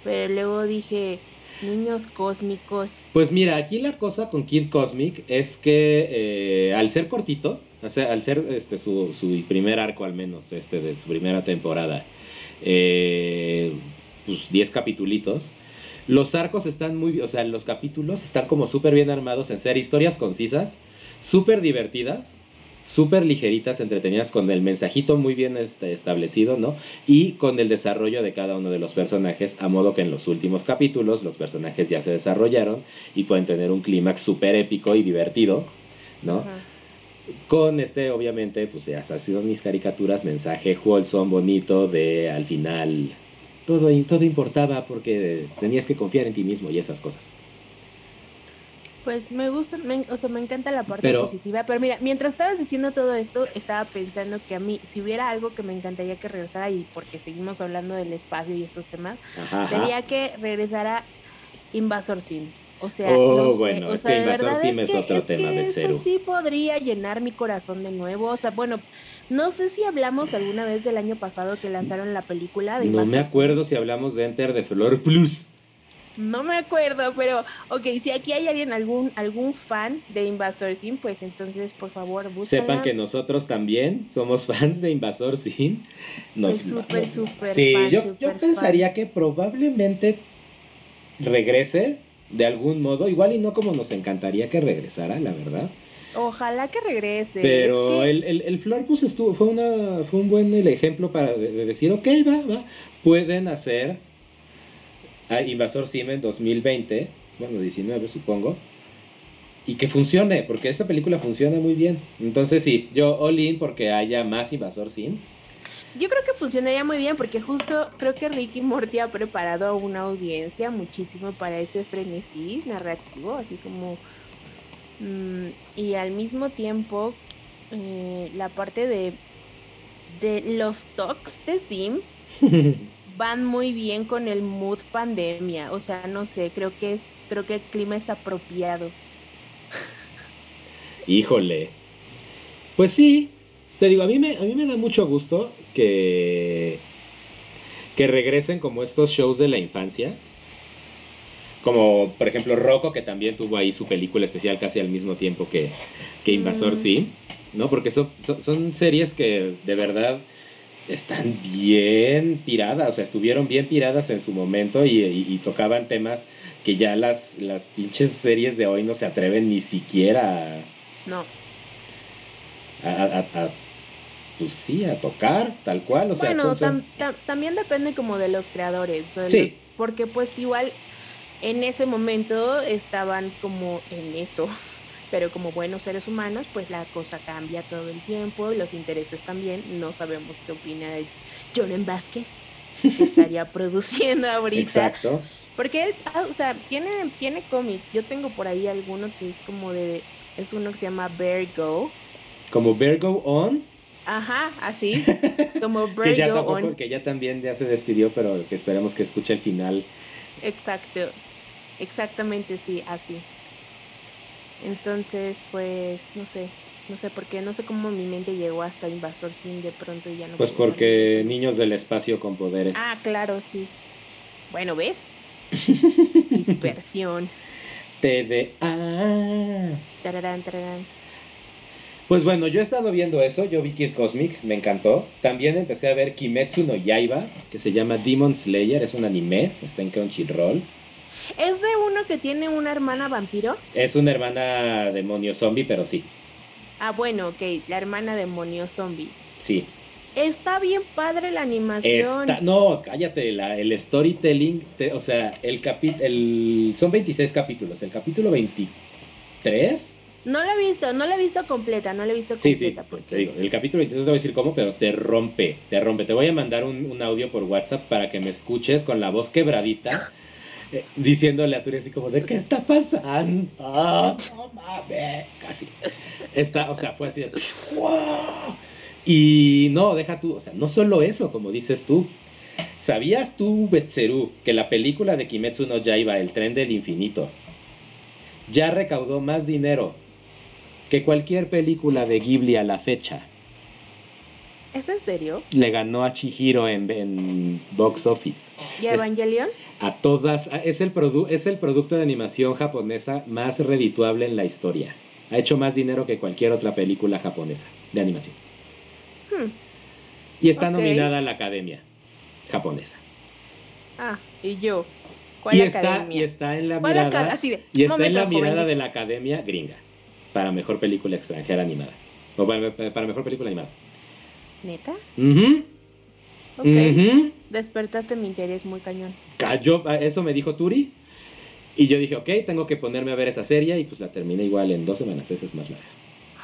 pero luego dije, niños cósmicos. Pues mira, aquí la cosa con Kid Cosmic es que eh, al ser cortito, o sea, al ser este su, su, primer arco al menos, este de su primera temporada, eh, pues 10 capitulitos, Los arcos están muy, o sea, los capítulos están como súper bien armados en ser historias concisas, súper divertidas, súper ligeritas, entretenidas, con el mensajito muy bien este, establecido, ¿no? Y con el desarrollo de cada uno de los personajes, a modo que en los últimos capítulos los personajes ya se desarrollaron y pueden tener un clímax súper épico y divertido, ¿no? Con este, obviamente, pues ya sido mis caricaturas, mensaje wholesome, bonito, de al final todo, todo importaba porque tenías que confiar en ti mismo y esas cosas. Pues me gusta, me- o sea, me encanta la parte Pero- positiva, pero mira, mientras estabas diciendo todo esto, estaba pensando que a mí, si hubiera algo que me encantaría que regresara, y porque seguimos hablando del espacio y estos temas, Ajá, ajá. sería que regresara Invasor Sim. O sea, Oh, no sé, bueno, o sea, de verdad Sim es es que, otro es tema, que eso sí podría llenar mi corazón de nuevo. O sea, bueno, no sé si hablamos alguna vez del año pasado que lanzaron la película de No Invasor me Sim. acuerdo si hablamos de Enter the Flor Plus. No me acuerdo, pero ok, si aquí hay alguien, algún, algún fan de Invasor Sim, pues entonces por favor búsquenla. Sepan que nosotros también somos [laughs] fans de Invasor Sim. Nos- Soy súper, súper Sí, fan, yo, yo fan. pensaría que probablemente regrese de algún modo, igual y no como nos encantaría que regresara, la verdad. Ojalá que regrese. Pero es que- el, el, el Florpus estuvo, fue, una, fue un buen el ejemplo para de, de decir, ok, va, va, pueden hacer a Invasor Sim en 2020, bueno, 19 supongo, y que funcione, porque esa película funciona muy bien. Entonces sí, yo all in porque haya más Invasor Sim. Yo creo que funcionaría muy bien porque justo creo que Ricky Morty ha preparado a una audiencia muchísimo para ese frenesí narrativo, así como... mm, y al mismo tiempo eh, la parte de, de los talks de Sim [laughs] van muy bien con el mood pandemia. O sea, no sé, creo que es, creo que el clima es apropiado. [laughs] Híjole. Pues sí, te digo, a mí me, a mí me da mucho gusto que, que regresen como estos shows de la infancia. Como por ejemplo Rocco, que también tuvo ahí su película especial casi al mismo tiempo que, que Invasor Mm. sí, ¿no? Porque son, son, son series que de verdad están bien tiradas, o sea, estuvieron bien tiradas en su momento y, y- y tocaban temas que ya las, las pinches series de hoy no se atreven ni siquiera No. a, a- a- a- pues sí, a tocar, tal cual, o sea, bueno, entonces- tam- tam- también depende como de los creadores. de Sí. los- porque pues igual en ese momento estaban como en eso. Pero como buenos seres humanos, pues la cosa cambia todo el tiempo y los intereses también. No sabemos qué opina de Vázquez, que estaría [laughs] produciendo ahorita. exacto. Porque él, ah, o sea, tiene, tiene cómics. Yo tengo por ahí alguno que es como de. Es uno que se llama Bear Go. Como Virgo On, Ajá, así. [laughs] Como que Bear ya tampoco, on. que ya también ya se despidió, pero que esperemos que escuche el final. Exacto. Exactamente, sí, así. Entonces, pues, no sé. No sé por qué. No sé cómo mi mente llegó hasta Invasor Sim de pronto y ya no Pues porque salir. niños del espacio con poderes. Ah, claro, sí. Bueno, ¿ves? [laughs] Dispersión. TDA. Tararán, tararán. Pues bueno, yo he estado viendo eso, yo vi Kid Cosmic, me encantó. También empecé a ver Kimetsu no Yaiba, que se llama Demon Slayer, es un anime, está en Crunchyroll. ¿Es de uno que tiene una hermana vampiro? Es una hermana demonio zombie, pero sí, Ah, bueno, ok, la hermana demonio zombie. sí. Está bien padre la animación. Está, no, cállate, la- el storytelling, te- o sea, el el, son 26 capítulos, el capítulo 23, No la he visto, no la he visto completa, no la he visto sí, sí, completa. porque... te digo, el capítulo 23 no te voy a decir cómo, pero te rompe, te rompe. Te voy a mandar un, un audio por WhatsApp para que me escuches con la voz quebradita, [laughs] eh, [laughs] diciéndole a Turi así como, ¿de qué está pasando? Ah, no mames, casi. Está, o sea, fue así de, ¡wow! Y no, deja tú, o sea, no solo eso, como dices tú. ¿Sabías tú, Betseru, que la película de Kimetsu no Yaiba, El tren del infinito, ya recaudó más dinero que cualquier película de Ghibli a la fecha? ¿Es en serio? Le ganó a Chihiro en, en box office. ¿Y Es- Evangelion? A todas, a- es el, produ- es el producto de animación japonesa más redituable en la historia. Ha hecho más dinero que cualquier otra película japonesa de animación. Hmm. Y está nominada a la Academia japonesa. Ah, y yo. ¿Cuál y está, academia? y está en la ¿Cuál mirada, aca- así de, y está en la mirada joven. de la academia gringa para mejor película extranjera animada. O para, para mejor película animada. ¿Neta? Ujú, Ok. ujú. Despertaste mi interés muy cañón. Cayó, eso me dijo Turi. Y yo dije, ok, tengo que ponerme a ver esa serie. Y pues la terminé igual en dos semanas. Esa es más larga.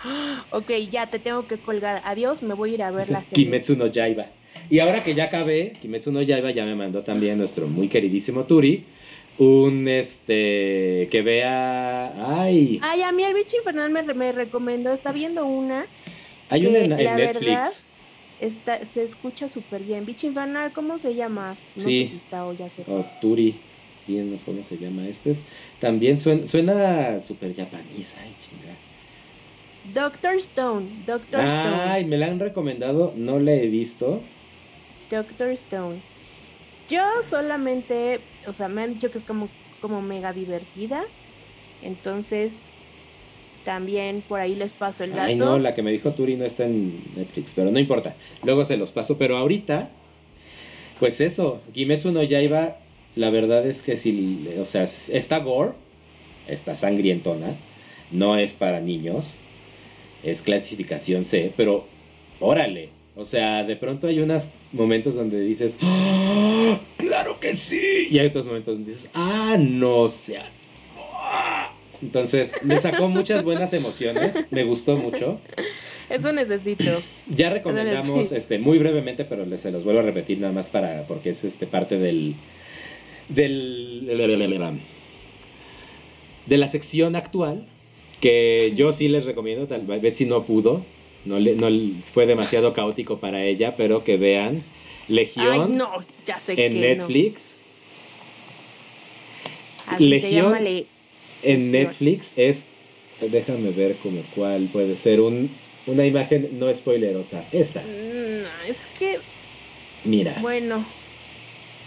[gasps] Ok, ya te tengo que colgar. Adiós, me voy a ir a ver la [laughs] serie. Kimetsu no Yaiba. Y ahora que ya acabé, Kimetsu no Yaiba ya me mandó también nuestro muy queridísimo Turi. Un este que vea. Ay, Ay, a mí el bicho infernal me, me recomendó. Está viendo una. hay que una en, en la Netflix. verdad, Está, se escucha súper bien. Bicho infernal, ¿cómo se llama? No Sí. sé si está o ya se O Turi. Bien, no sé cómo se llama. Este es. También suena, suena súper japonés. Ay, chinga. Doctor Stone. Doctor Ay, me la han recomendado. No la he visto. Stone. Doctor Stone. Yo solamente, o sea, me han dicho que es como, como mega divertida. Entonces, también por ahí les paso el dato. Ay, no, la que me dijo Turi no está en Netflix, pero no importa. Luego se los paso. Pero ahorita, pues eso, Kimetsu no Yaiba, la verdad es que si, o sea, está gore, está sangrientona, no es para niños, es clasificación C, pero órale. O sea, de pronto hay unos momentos donde dices, ¡Ah, ¡Claro que sí! Y hay otros momentos donde dices, ¡Ah, no seas! Entonces, me sacó muchas buenas emociones, me gustó mucho. Eso necesito. Ya recomendamos este muy brevemente, pero les- se los vuelvo a repetir nada más para porque es este parte del del de la sección actual que yo sí les recomiendo, tal vez Betsy no pudo, no le, no fue demasiado caótico para ella, pero que vean Legión Ay, no, ya sé en que Netflix. no. Así se Legión llama Le- En. Netflix es déjame ver como cuál puede ser un una imagen no spoilerosa. Esta. Mm, No, es que, Mira. bueno,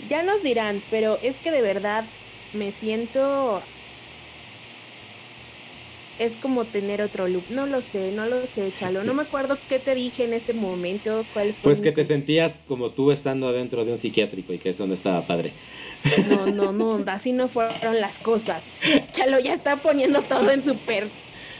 ya nos dirán, pero es que de verdad me siento... Es como tener otro look. No lo sé, no lo sé, Chalo. No me acuerdo qué te dije en ese momento, cuál fue. Pues mi que te sentías como tú estando dentro de un psiquiátrico y que eso no estaba padre. No, no, no, así no fueron las cosas. Chalo ya está poniendo todo en súper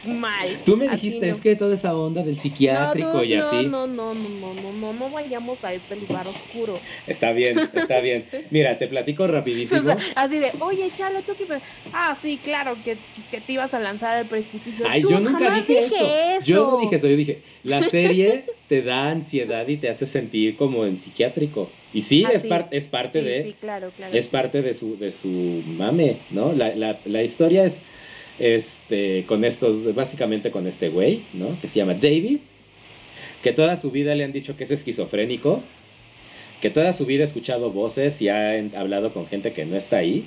mal. Tú me dijiste, no. es que toda esa onda del psiquiátrico no, y así. No, no, no, no, no, no, no vayamos a este lugar oscuro. Está bien, está bien. Mira, te platico [laughs] O rapidísimo. sea, así de, oye, Chalo, tú que... Ah, sí, claro, que, pues, que te ibas a lanzar al precipicio. Ay, Tú yo nunca jamás dije, dije eso. Yo no dije eso, yo dije, la serie [laughs] te da ansiedad y te hace sentir como en psiquiátrico. Y sí, Ah, es, sí. par- es parte Sí, de... sí, claro, claro. es parte de su, de su mame, ¿no? La, la, la historia es este, con estos, básicamente con este güey. Que se llama David, que toda su vida le han dicho que es esquizofrénico, que toda su vida ha escuchado voces y ha hablado con gente que no está ahí.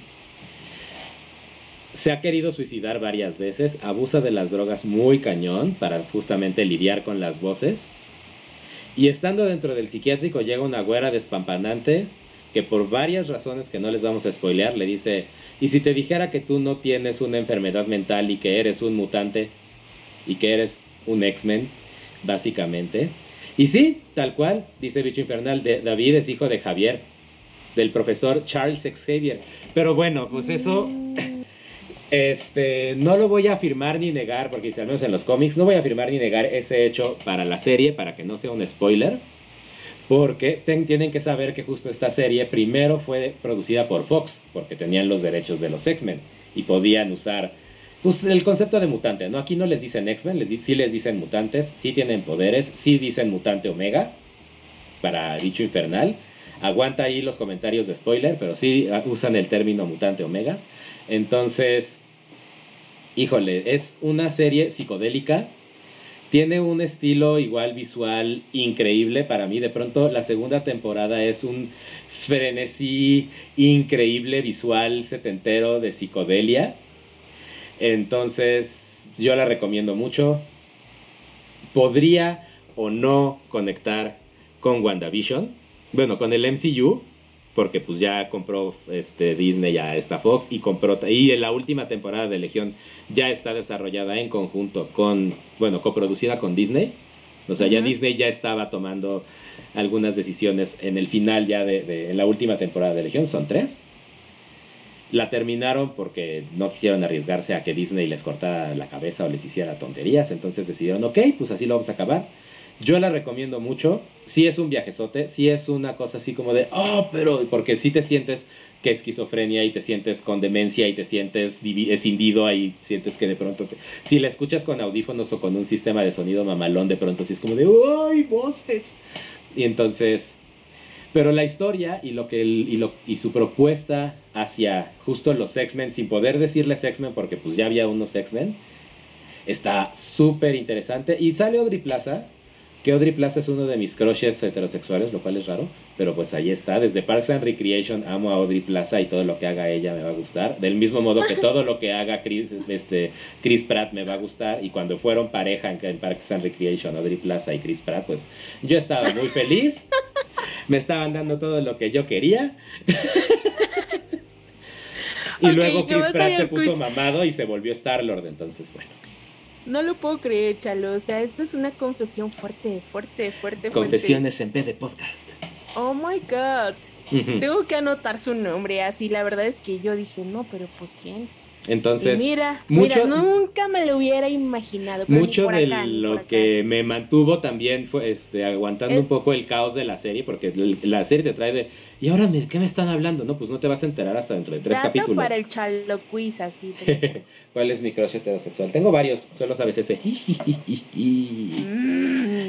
Se ha querido suicidar varias veces, abusa de las drogas muy cañón para justamente lidiar con las voces. Y estando dentro del psiquiátrico llega una güera despampanante que por varias razones que no les vamos a spoilear le dice, ¿y si te dijera que tú no tienes una enfermedad mental y que eres un mutante y que eres un X-Men, básicamente? Y sí, tal cual, dice Bicho Infernal, de, David es hijo de Javier, del profesor Charles Xavier. Pero bueno, pues eso... [laughs] Este, no lo voy a afirmar ni negar, porque al menos en los cómics, no voy a afirmar ni negar ese hecho para la serie, para que no sea un spoiler, porque tienen que saber que justo esta serie primero fue producida por Fox, porque tenían los derechos de los X-Men y podían usar pues, el concepto de mutante, ¿no? Aquí no les dicen X-Men, les sí les dicen mutantes, sí tienen poderes, sí dicen mutante Omega para dicho infernal. Aguanta ahí los comentarios de spoiler, pero sí ah, usan el término mutante Omega. Entonces, híjole, es una serie psicodélica. Tiene un estilo igual visual increíble para mí. De pronto la segunda temporada es un frenesí increíble visual setentero de psicodelia. Entonces yo la recomiendo mucho. Podría o no conectar con WandaVision. Bueno, con el MCU porque pues ya compró este Disney ya está Fox y compró y en la última temporada de Legión ya está desarrollada en conjunto con bueno coproducida con Disney o sea ya. Disney ya estaba tomando algunas decisiones en el final ya de, de- en la última temporada de Legión son tres La terminaron porque no quisieron arriesgarse a que Disney les cortara la cabeza o les hiciera tonterías. Entonces decidieron, ok, pues así lo vamos a acabar. Yo la recomiendo mucho. Sí es un viajezote, sí es una cosa así como de, oh, pero porque sí te sientes que esquizofrenia y te sientes con demencia y te sientes escindido ahí, sientes que de pronto, si la escuchas con audífonos o con un sistema de sonido mamalón, de pronto sí es como de, ¡ay, voces! Y entonces, pero la historia y, lo que y, lo, y su propuesta hacia justo los X-Men, sin poder decirles X-Men porque pues ya había unos X-Men, está súper interesante. Y sale Audrey Plaza, que Audrey Plaza es uno de mis crushes heterosexuales, lo cual es raro, pero pues ahí está. Desde Parks and Recreation amo a Audrey Plaza y todo lo que haga ella me va a gustar. Del mismo modo que [laughs] todo lo que haga Chris, este, Chris Pratt me va a gustar. Y cuando fueron pareja en, Parks and Recreation, Audrey Plaza y Chris Pratt, pues yo estaba muy feliz. Me estaban dando todo lo que yo quería. [laughs] y luego Chris Pratt se puso mamado y se volvió Star-Lord, entonces bueno. No lo puedo creer, Chalo. O sea, esto es una confesión fuerte, fuerte, fuerte. Confesiones en vez de podcast. Oh my god. Tengo que anotar su nombre. Así, la verdad es que yo dije, no, pero pues quién. Entonces, mira, mira, nunca me lo hubiera imaginado. mucho de lo que me mantuvo también fue este, aguantando un poco el caos de la serie, porque la serie te trae de, ¿y ahora de qué me están hablando? No, pues no te vas a enterar hasta dentro de tres capítulos. para el chalo quiz, así. [laughs] ¿Cuál es mi crush heterosexual? Tengo varios, solo sabes ese. mm,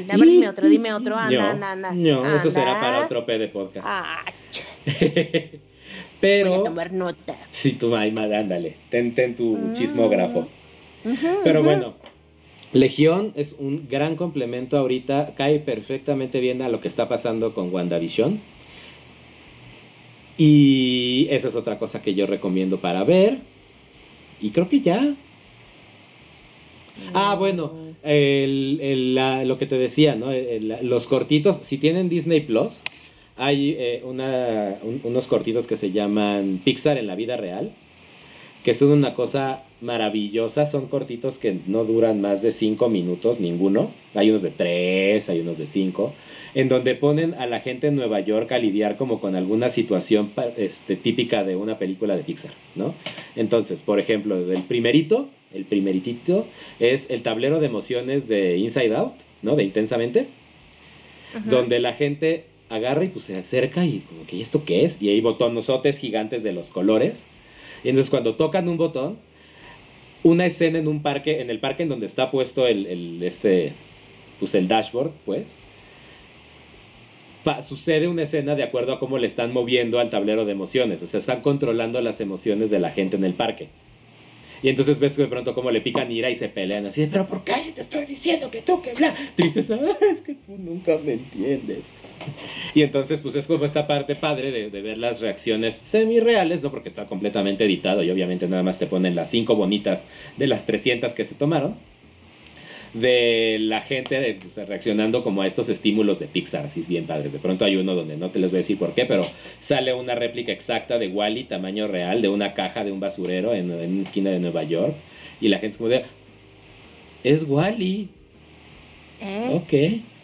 [laughs] dime otro, dime otro. Anda, anda, anda. No, eso será para otro P de podcast. Ah, [laughs] Pero. Voy a tomar nota. Sí, tú, ay, ándale. Ten, ten tu mm. chismógrafo. Pero bueno, Legión es un gran complemento ahorita. Cae perfectamente bien a lo que está pasando con WandaVision. Y esa es otra cosa que yo recomiendo para ver. Y creo que ya. Ah, bueno, el, lo que te decía, ¿no? los cortitos, si tienen Disney Plus, hay eh, una, unos cortitos que se llaman Pixar en la vida real, que son una cosa maravillosa. Son cortitos que no duran más de 5 minutos, ninguno. Hay unos de 3, hay unos de 5, en donde ponen a la gente en Nueva York a lidiar como con alguna situación este, típica de una película de Pixar, ¿no? Entonces, por ejemplo, el primerito, el primeritito es el tablero de emociones de Inside Out, ¿no? De Intensamente, donde la gente agarra y pues se acerca y como que, ¿y esto qué es? Y hay botonosotes gigantes de los colores. Y entonces cuando tocan un botón, una escena en un parque, en el parque en donde está puesto el, este, pues el dashboard, pues, sucede una escena de acuerdo a cómo le están moviendo al tablero de emociones. O sea, están controlando las emociones de la gente en el parque. Y entonces ves de pronto como le pican ira y se pelean así pero ¿por qué si te estoy diciendo que tú que? Tristeza, es que tú nunca me entiendes. Y entonces pues es como esta parte padre de, de ver las reacciones semi-reales, ¿no? Porque está completamente editado y obviamente nada más te ponen las cinco bonitas de las 300 que se tomaron de la gente pues, reaccionando como a estos estímulos de Pixar, así es bien padres. De pronto hay uno donde no te les voy a decir por qué, pero sale una réplica exacta de Wally, tamaño real, de una caja de un basurero en, una esquina de Nueva York. Y la gente es como de, es Wally. ¿Eh? Ok.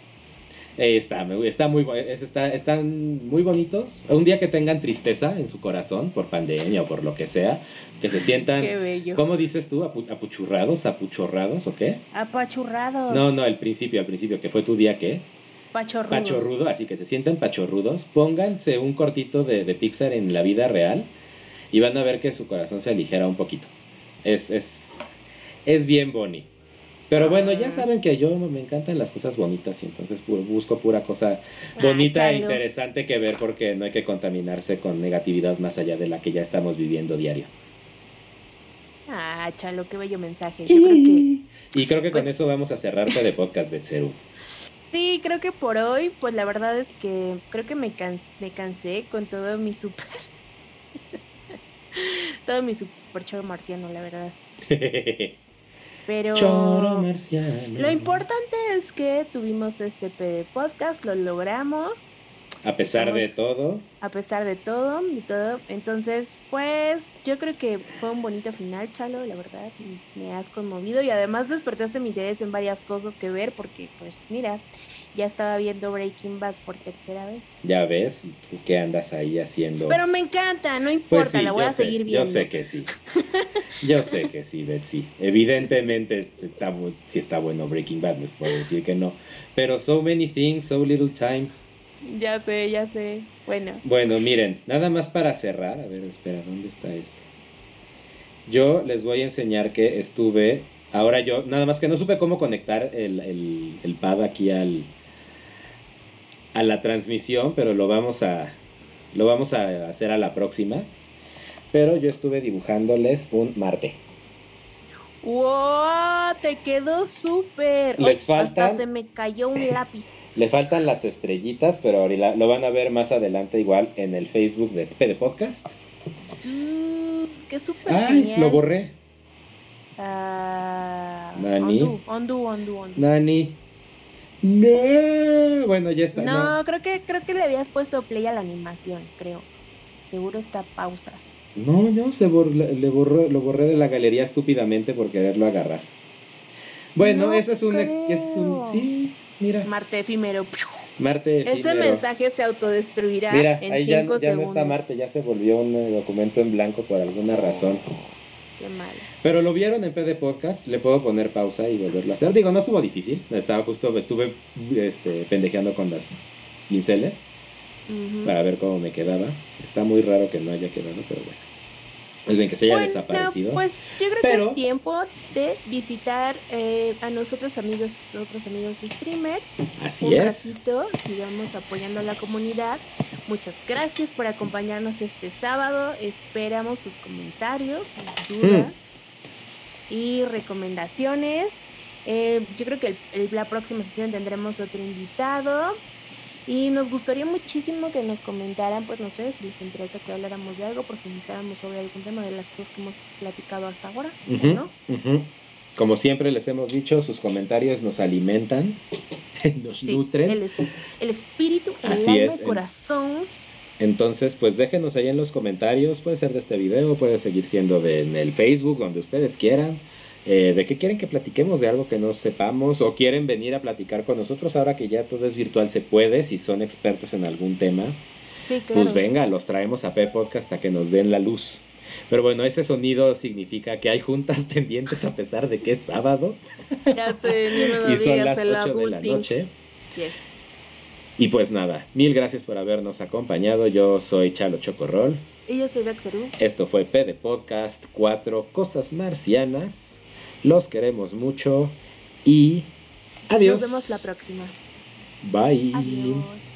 Está, está muy, está, están muy bonitos. Un día que tengan tristeza en su corazón por pandemia o por lo que sea, que se sientan, Qué ¿cómo dices tú? ¿Apuchurrados? ¿Apuchorrados o qué? Apachurrados. No, no, al principio, al principio, que fue tu día qué? Pachorrudos. Pachorrudo, así que se sientan pachorrudos. Pónganse un cortito de, de Pixar en la vida real y van a ver que su corazón se aligera un poquito. Es, es, es bien bonito. Pero bueno, ya saben que yo me encantan las cosas bonitas y entonces busco pura cosa bonita e interesante que ver porque no hay que contaminarse con negatividad más allá de la que ya estamos viviendo diario. Ah, chalo, qué bello mensaje. Yo creo que... [laughs] Y creo que con pues eso vamos a cerrarte de podcast, Betseru. [laughs] Sí, creo que por hoy, pues la verdad es que creo que me, me cansé con todo mi super... [laughs] todo mi super show marciano, la verdad. Pero lo importante es que tuvimos este podcast, lo logramos. A pesar de todo, A pesar de todo, y todo. Entonces, pues yo creo que fue un bonito final, Chalo, la verdad. Me has conmovido y además despertaste mi interés en varias cosas que ver porque, pues mira, ya estaba viendo Breaking Bad por tercera vez. ya ves, ¿tú qué andas ahí haciendo? Pero me encanta, no Pues importa, sí, la voy a sé, seguir viendo. Yo sé que sí. Yo sé que sí, Betsy. Evidentemente está, sí está bueno Breaking Bad, les puedo decir que no. Pero so many things, so little time. Ya sé, ya sé. Bueno, Bueno, miren, nada más para cerrar. A ver, espera, ¿dónde está esto? Yo les voy a enseñar que estuve. Ahora yo, nada más que no supe cómo conectar el, el, el pad aquí al, a la transmisión, pero lo vamos a lo vamos a hacer a la próxima. Pero yo estuve dibujándoles un Marte. ¡Wow! Te quedó súper. Les Ay, Hasta faltan- se me cayó un lápiz. Le faltan las estrellitas, pero ahorita lo van a ver más adelante igual en el Facebook de PD Podcast. Dude, ¡Qué súper Ay, genial! lo borré. Ah, Nani. Undo, undo, undo. Nani. No. Bueno, ya está. No, No, creo que creo que le habías puesto play a la animación, creo. Seguro está pausa. No, no, se bor- le borró, lo borré de la galería estúpidamente por quererlo agarrar. Bueno, No eso es un, es un. Sí, mira. Marte efímero. Marte. Ese efímero. mensaje se autodestruirá Mira, en ahí ya, 5 ya no segundos. está Marte, ya se volvió un eh, documento en blanco por alguna razón. Qué mal. Pero lo vieron en PD Podcast, le puedo poner pausa y volverlo a hacer. Digo, no estuvo difícil, estaba justo, estuve este, pendejeando con las pinceles Para ver cómo me quedaba. Está muy raro que no haya quedado, pero bueno. Es bien que se haya Bueno, desaparecido. Pues yo creo que Pero- es tiempo de visitar eh, a nosotros amigos, otros amigos streamers. Así un es. ratito, sigamos apoyando a la comunidad. Muchas gracias por acompañarnos este sábado. Esperamos sus comentarios, sus dudas Hmm. y recomendaciones. Eh, yo creo que el- el- la próxima sesión tendremos otro invitado. Y nos gustaría muchísimo que nos comentaran, pues no sé, si les interesa que habláramos de algo, profundizáramos sobre algún tema de las cosas que hemos platicado hasta ahora, ¿o Ujú, ¿no? Como siempre les hemos dicho, sus comentarios nos alimentan, [laughs] nos Sí, nutren. el, es- el espíritu, el Así alma, es, el el- corazón. Entonces, pues déjenos ahí en los comentarios, puede ser de este video, puede seguir siendo de, en el Facebook, donde ustedes quieran. Eh, ¿De qué quieren que platiquemos? ¿De algo que no sepamos? ¿O quieren venir a platicar con nosotros ahora que ya todo es virtual? Se puede, si son expertos en algún tema. Sí, claro. Pues venga, los traemos a P Podcast a que nos den la luz. Pero bueno, ese sonido significa que hay juntas [laughs] pendientes a pesar de que es sábado Ya sé, ni me lo [laughs] y son las el 8 de la noche. Yes. Y pues nada, mil gracias por habernos acompañado. Yo soy Chalo Chocorrol. Y yo soy Bexeru. Esto fue P de Podcast, cuatro cosas marcianas. Los queremos mucho y adiós. Nos vemos la próxima. Bye. Adiós.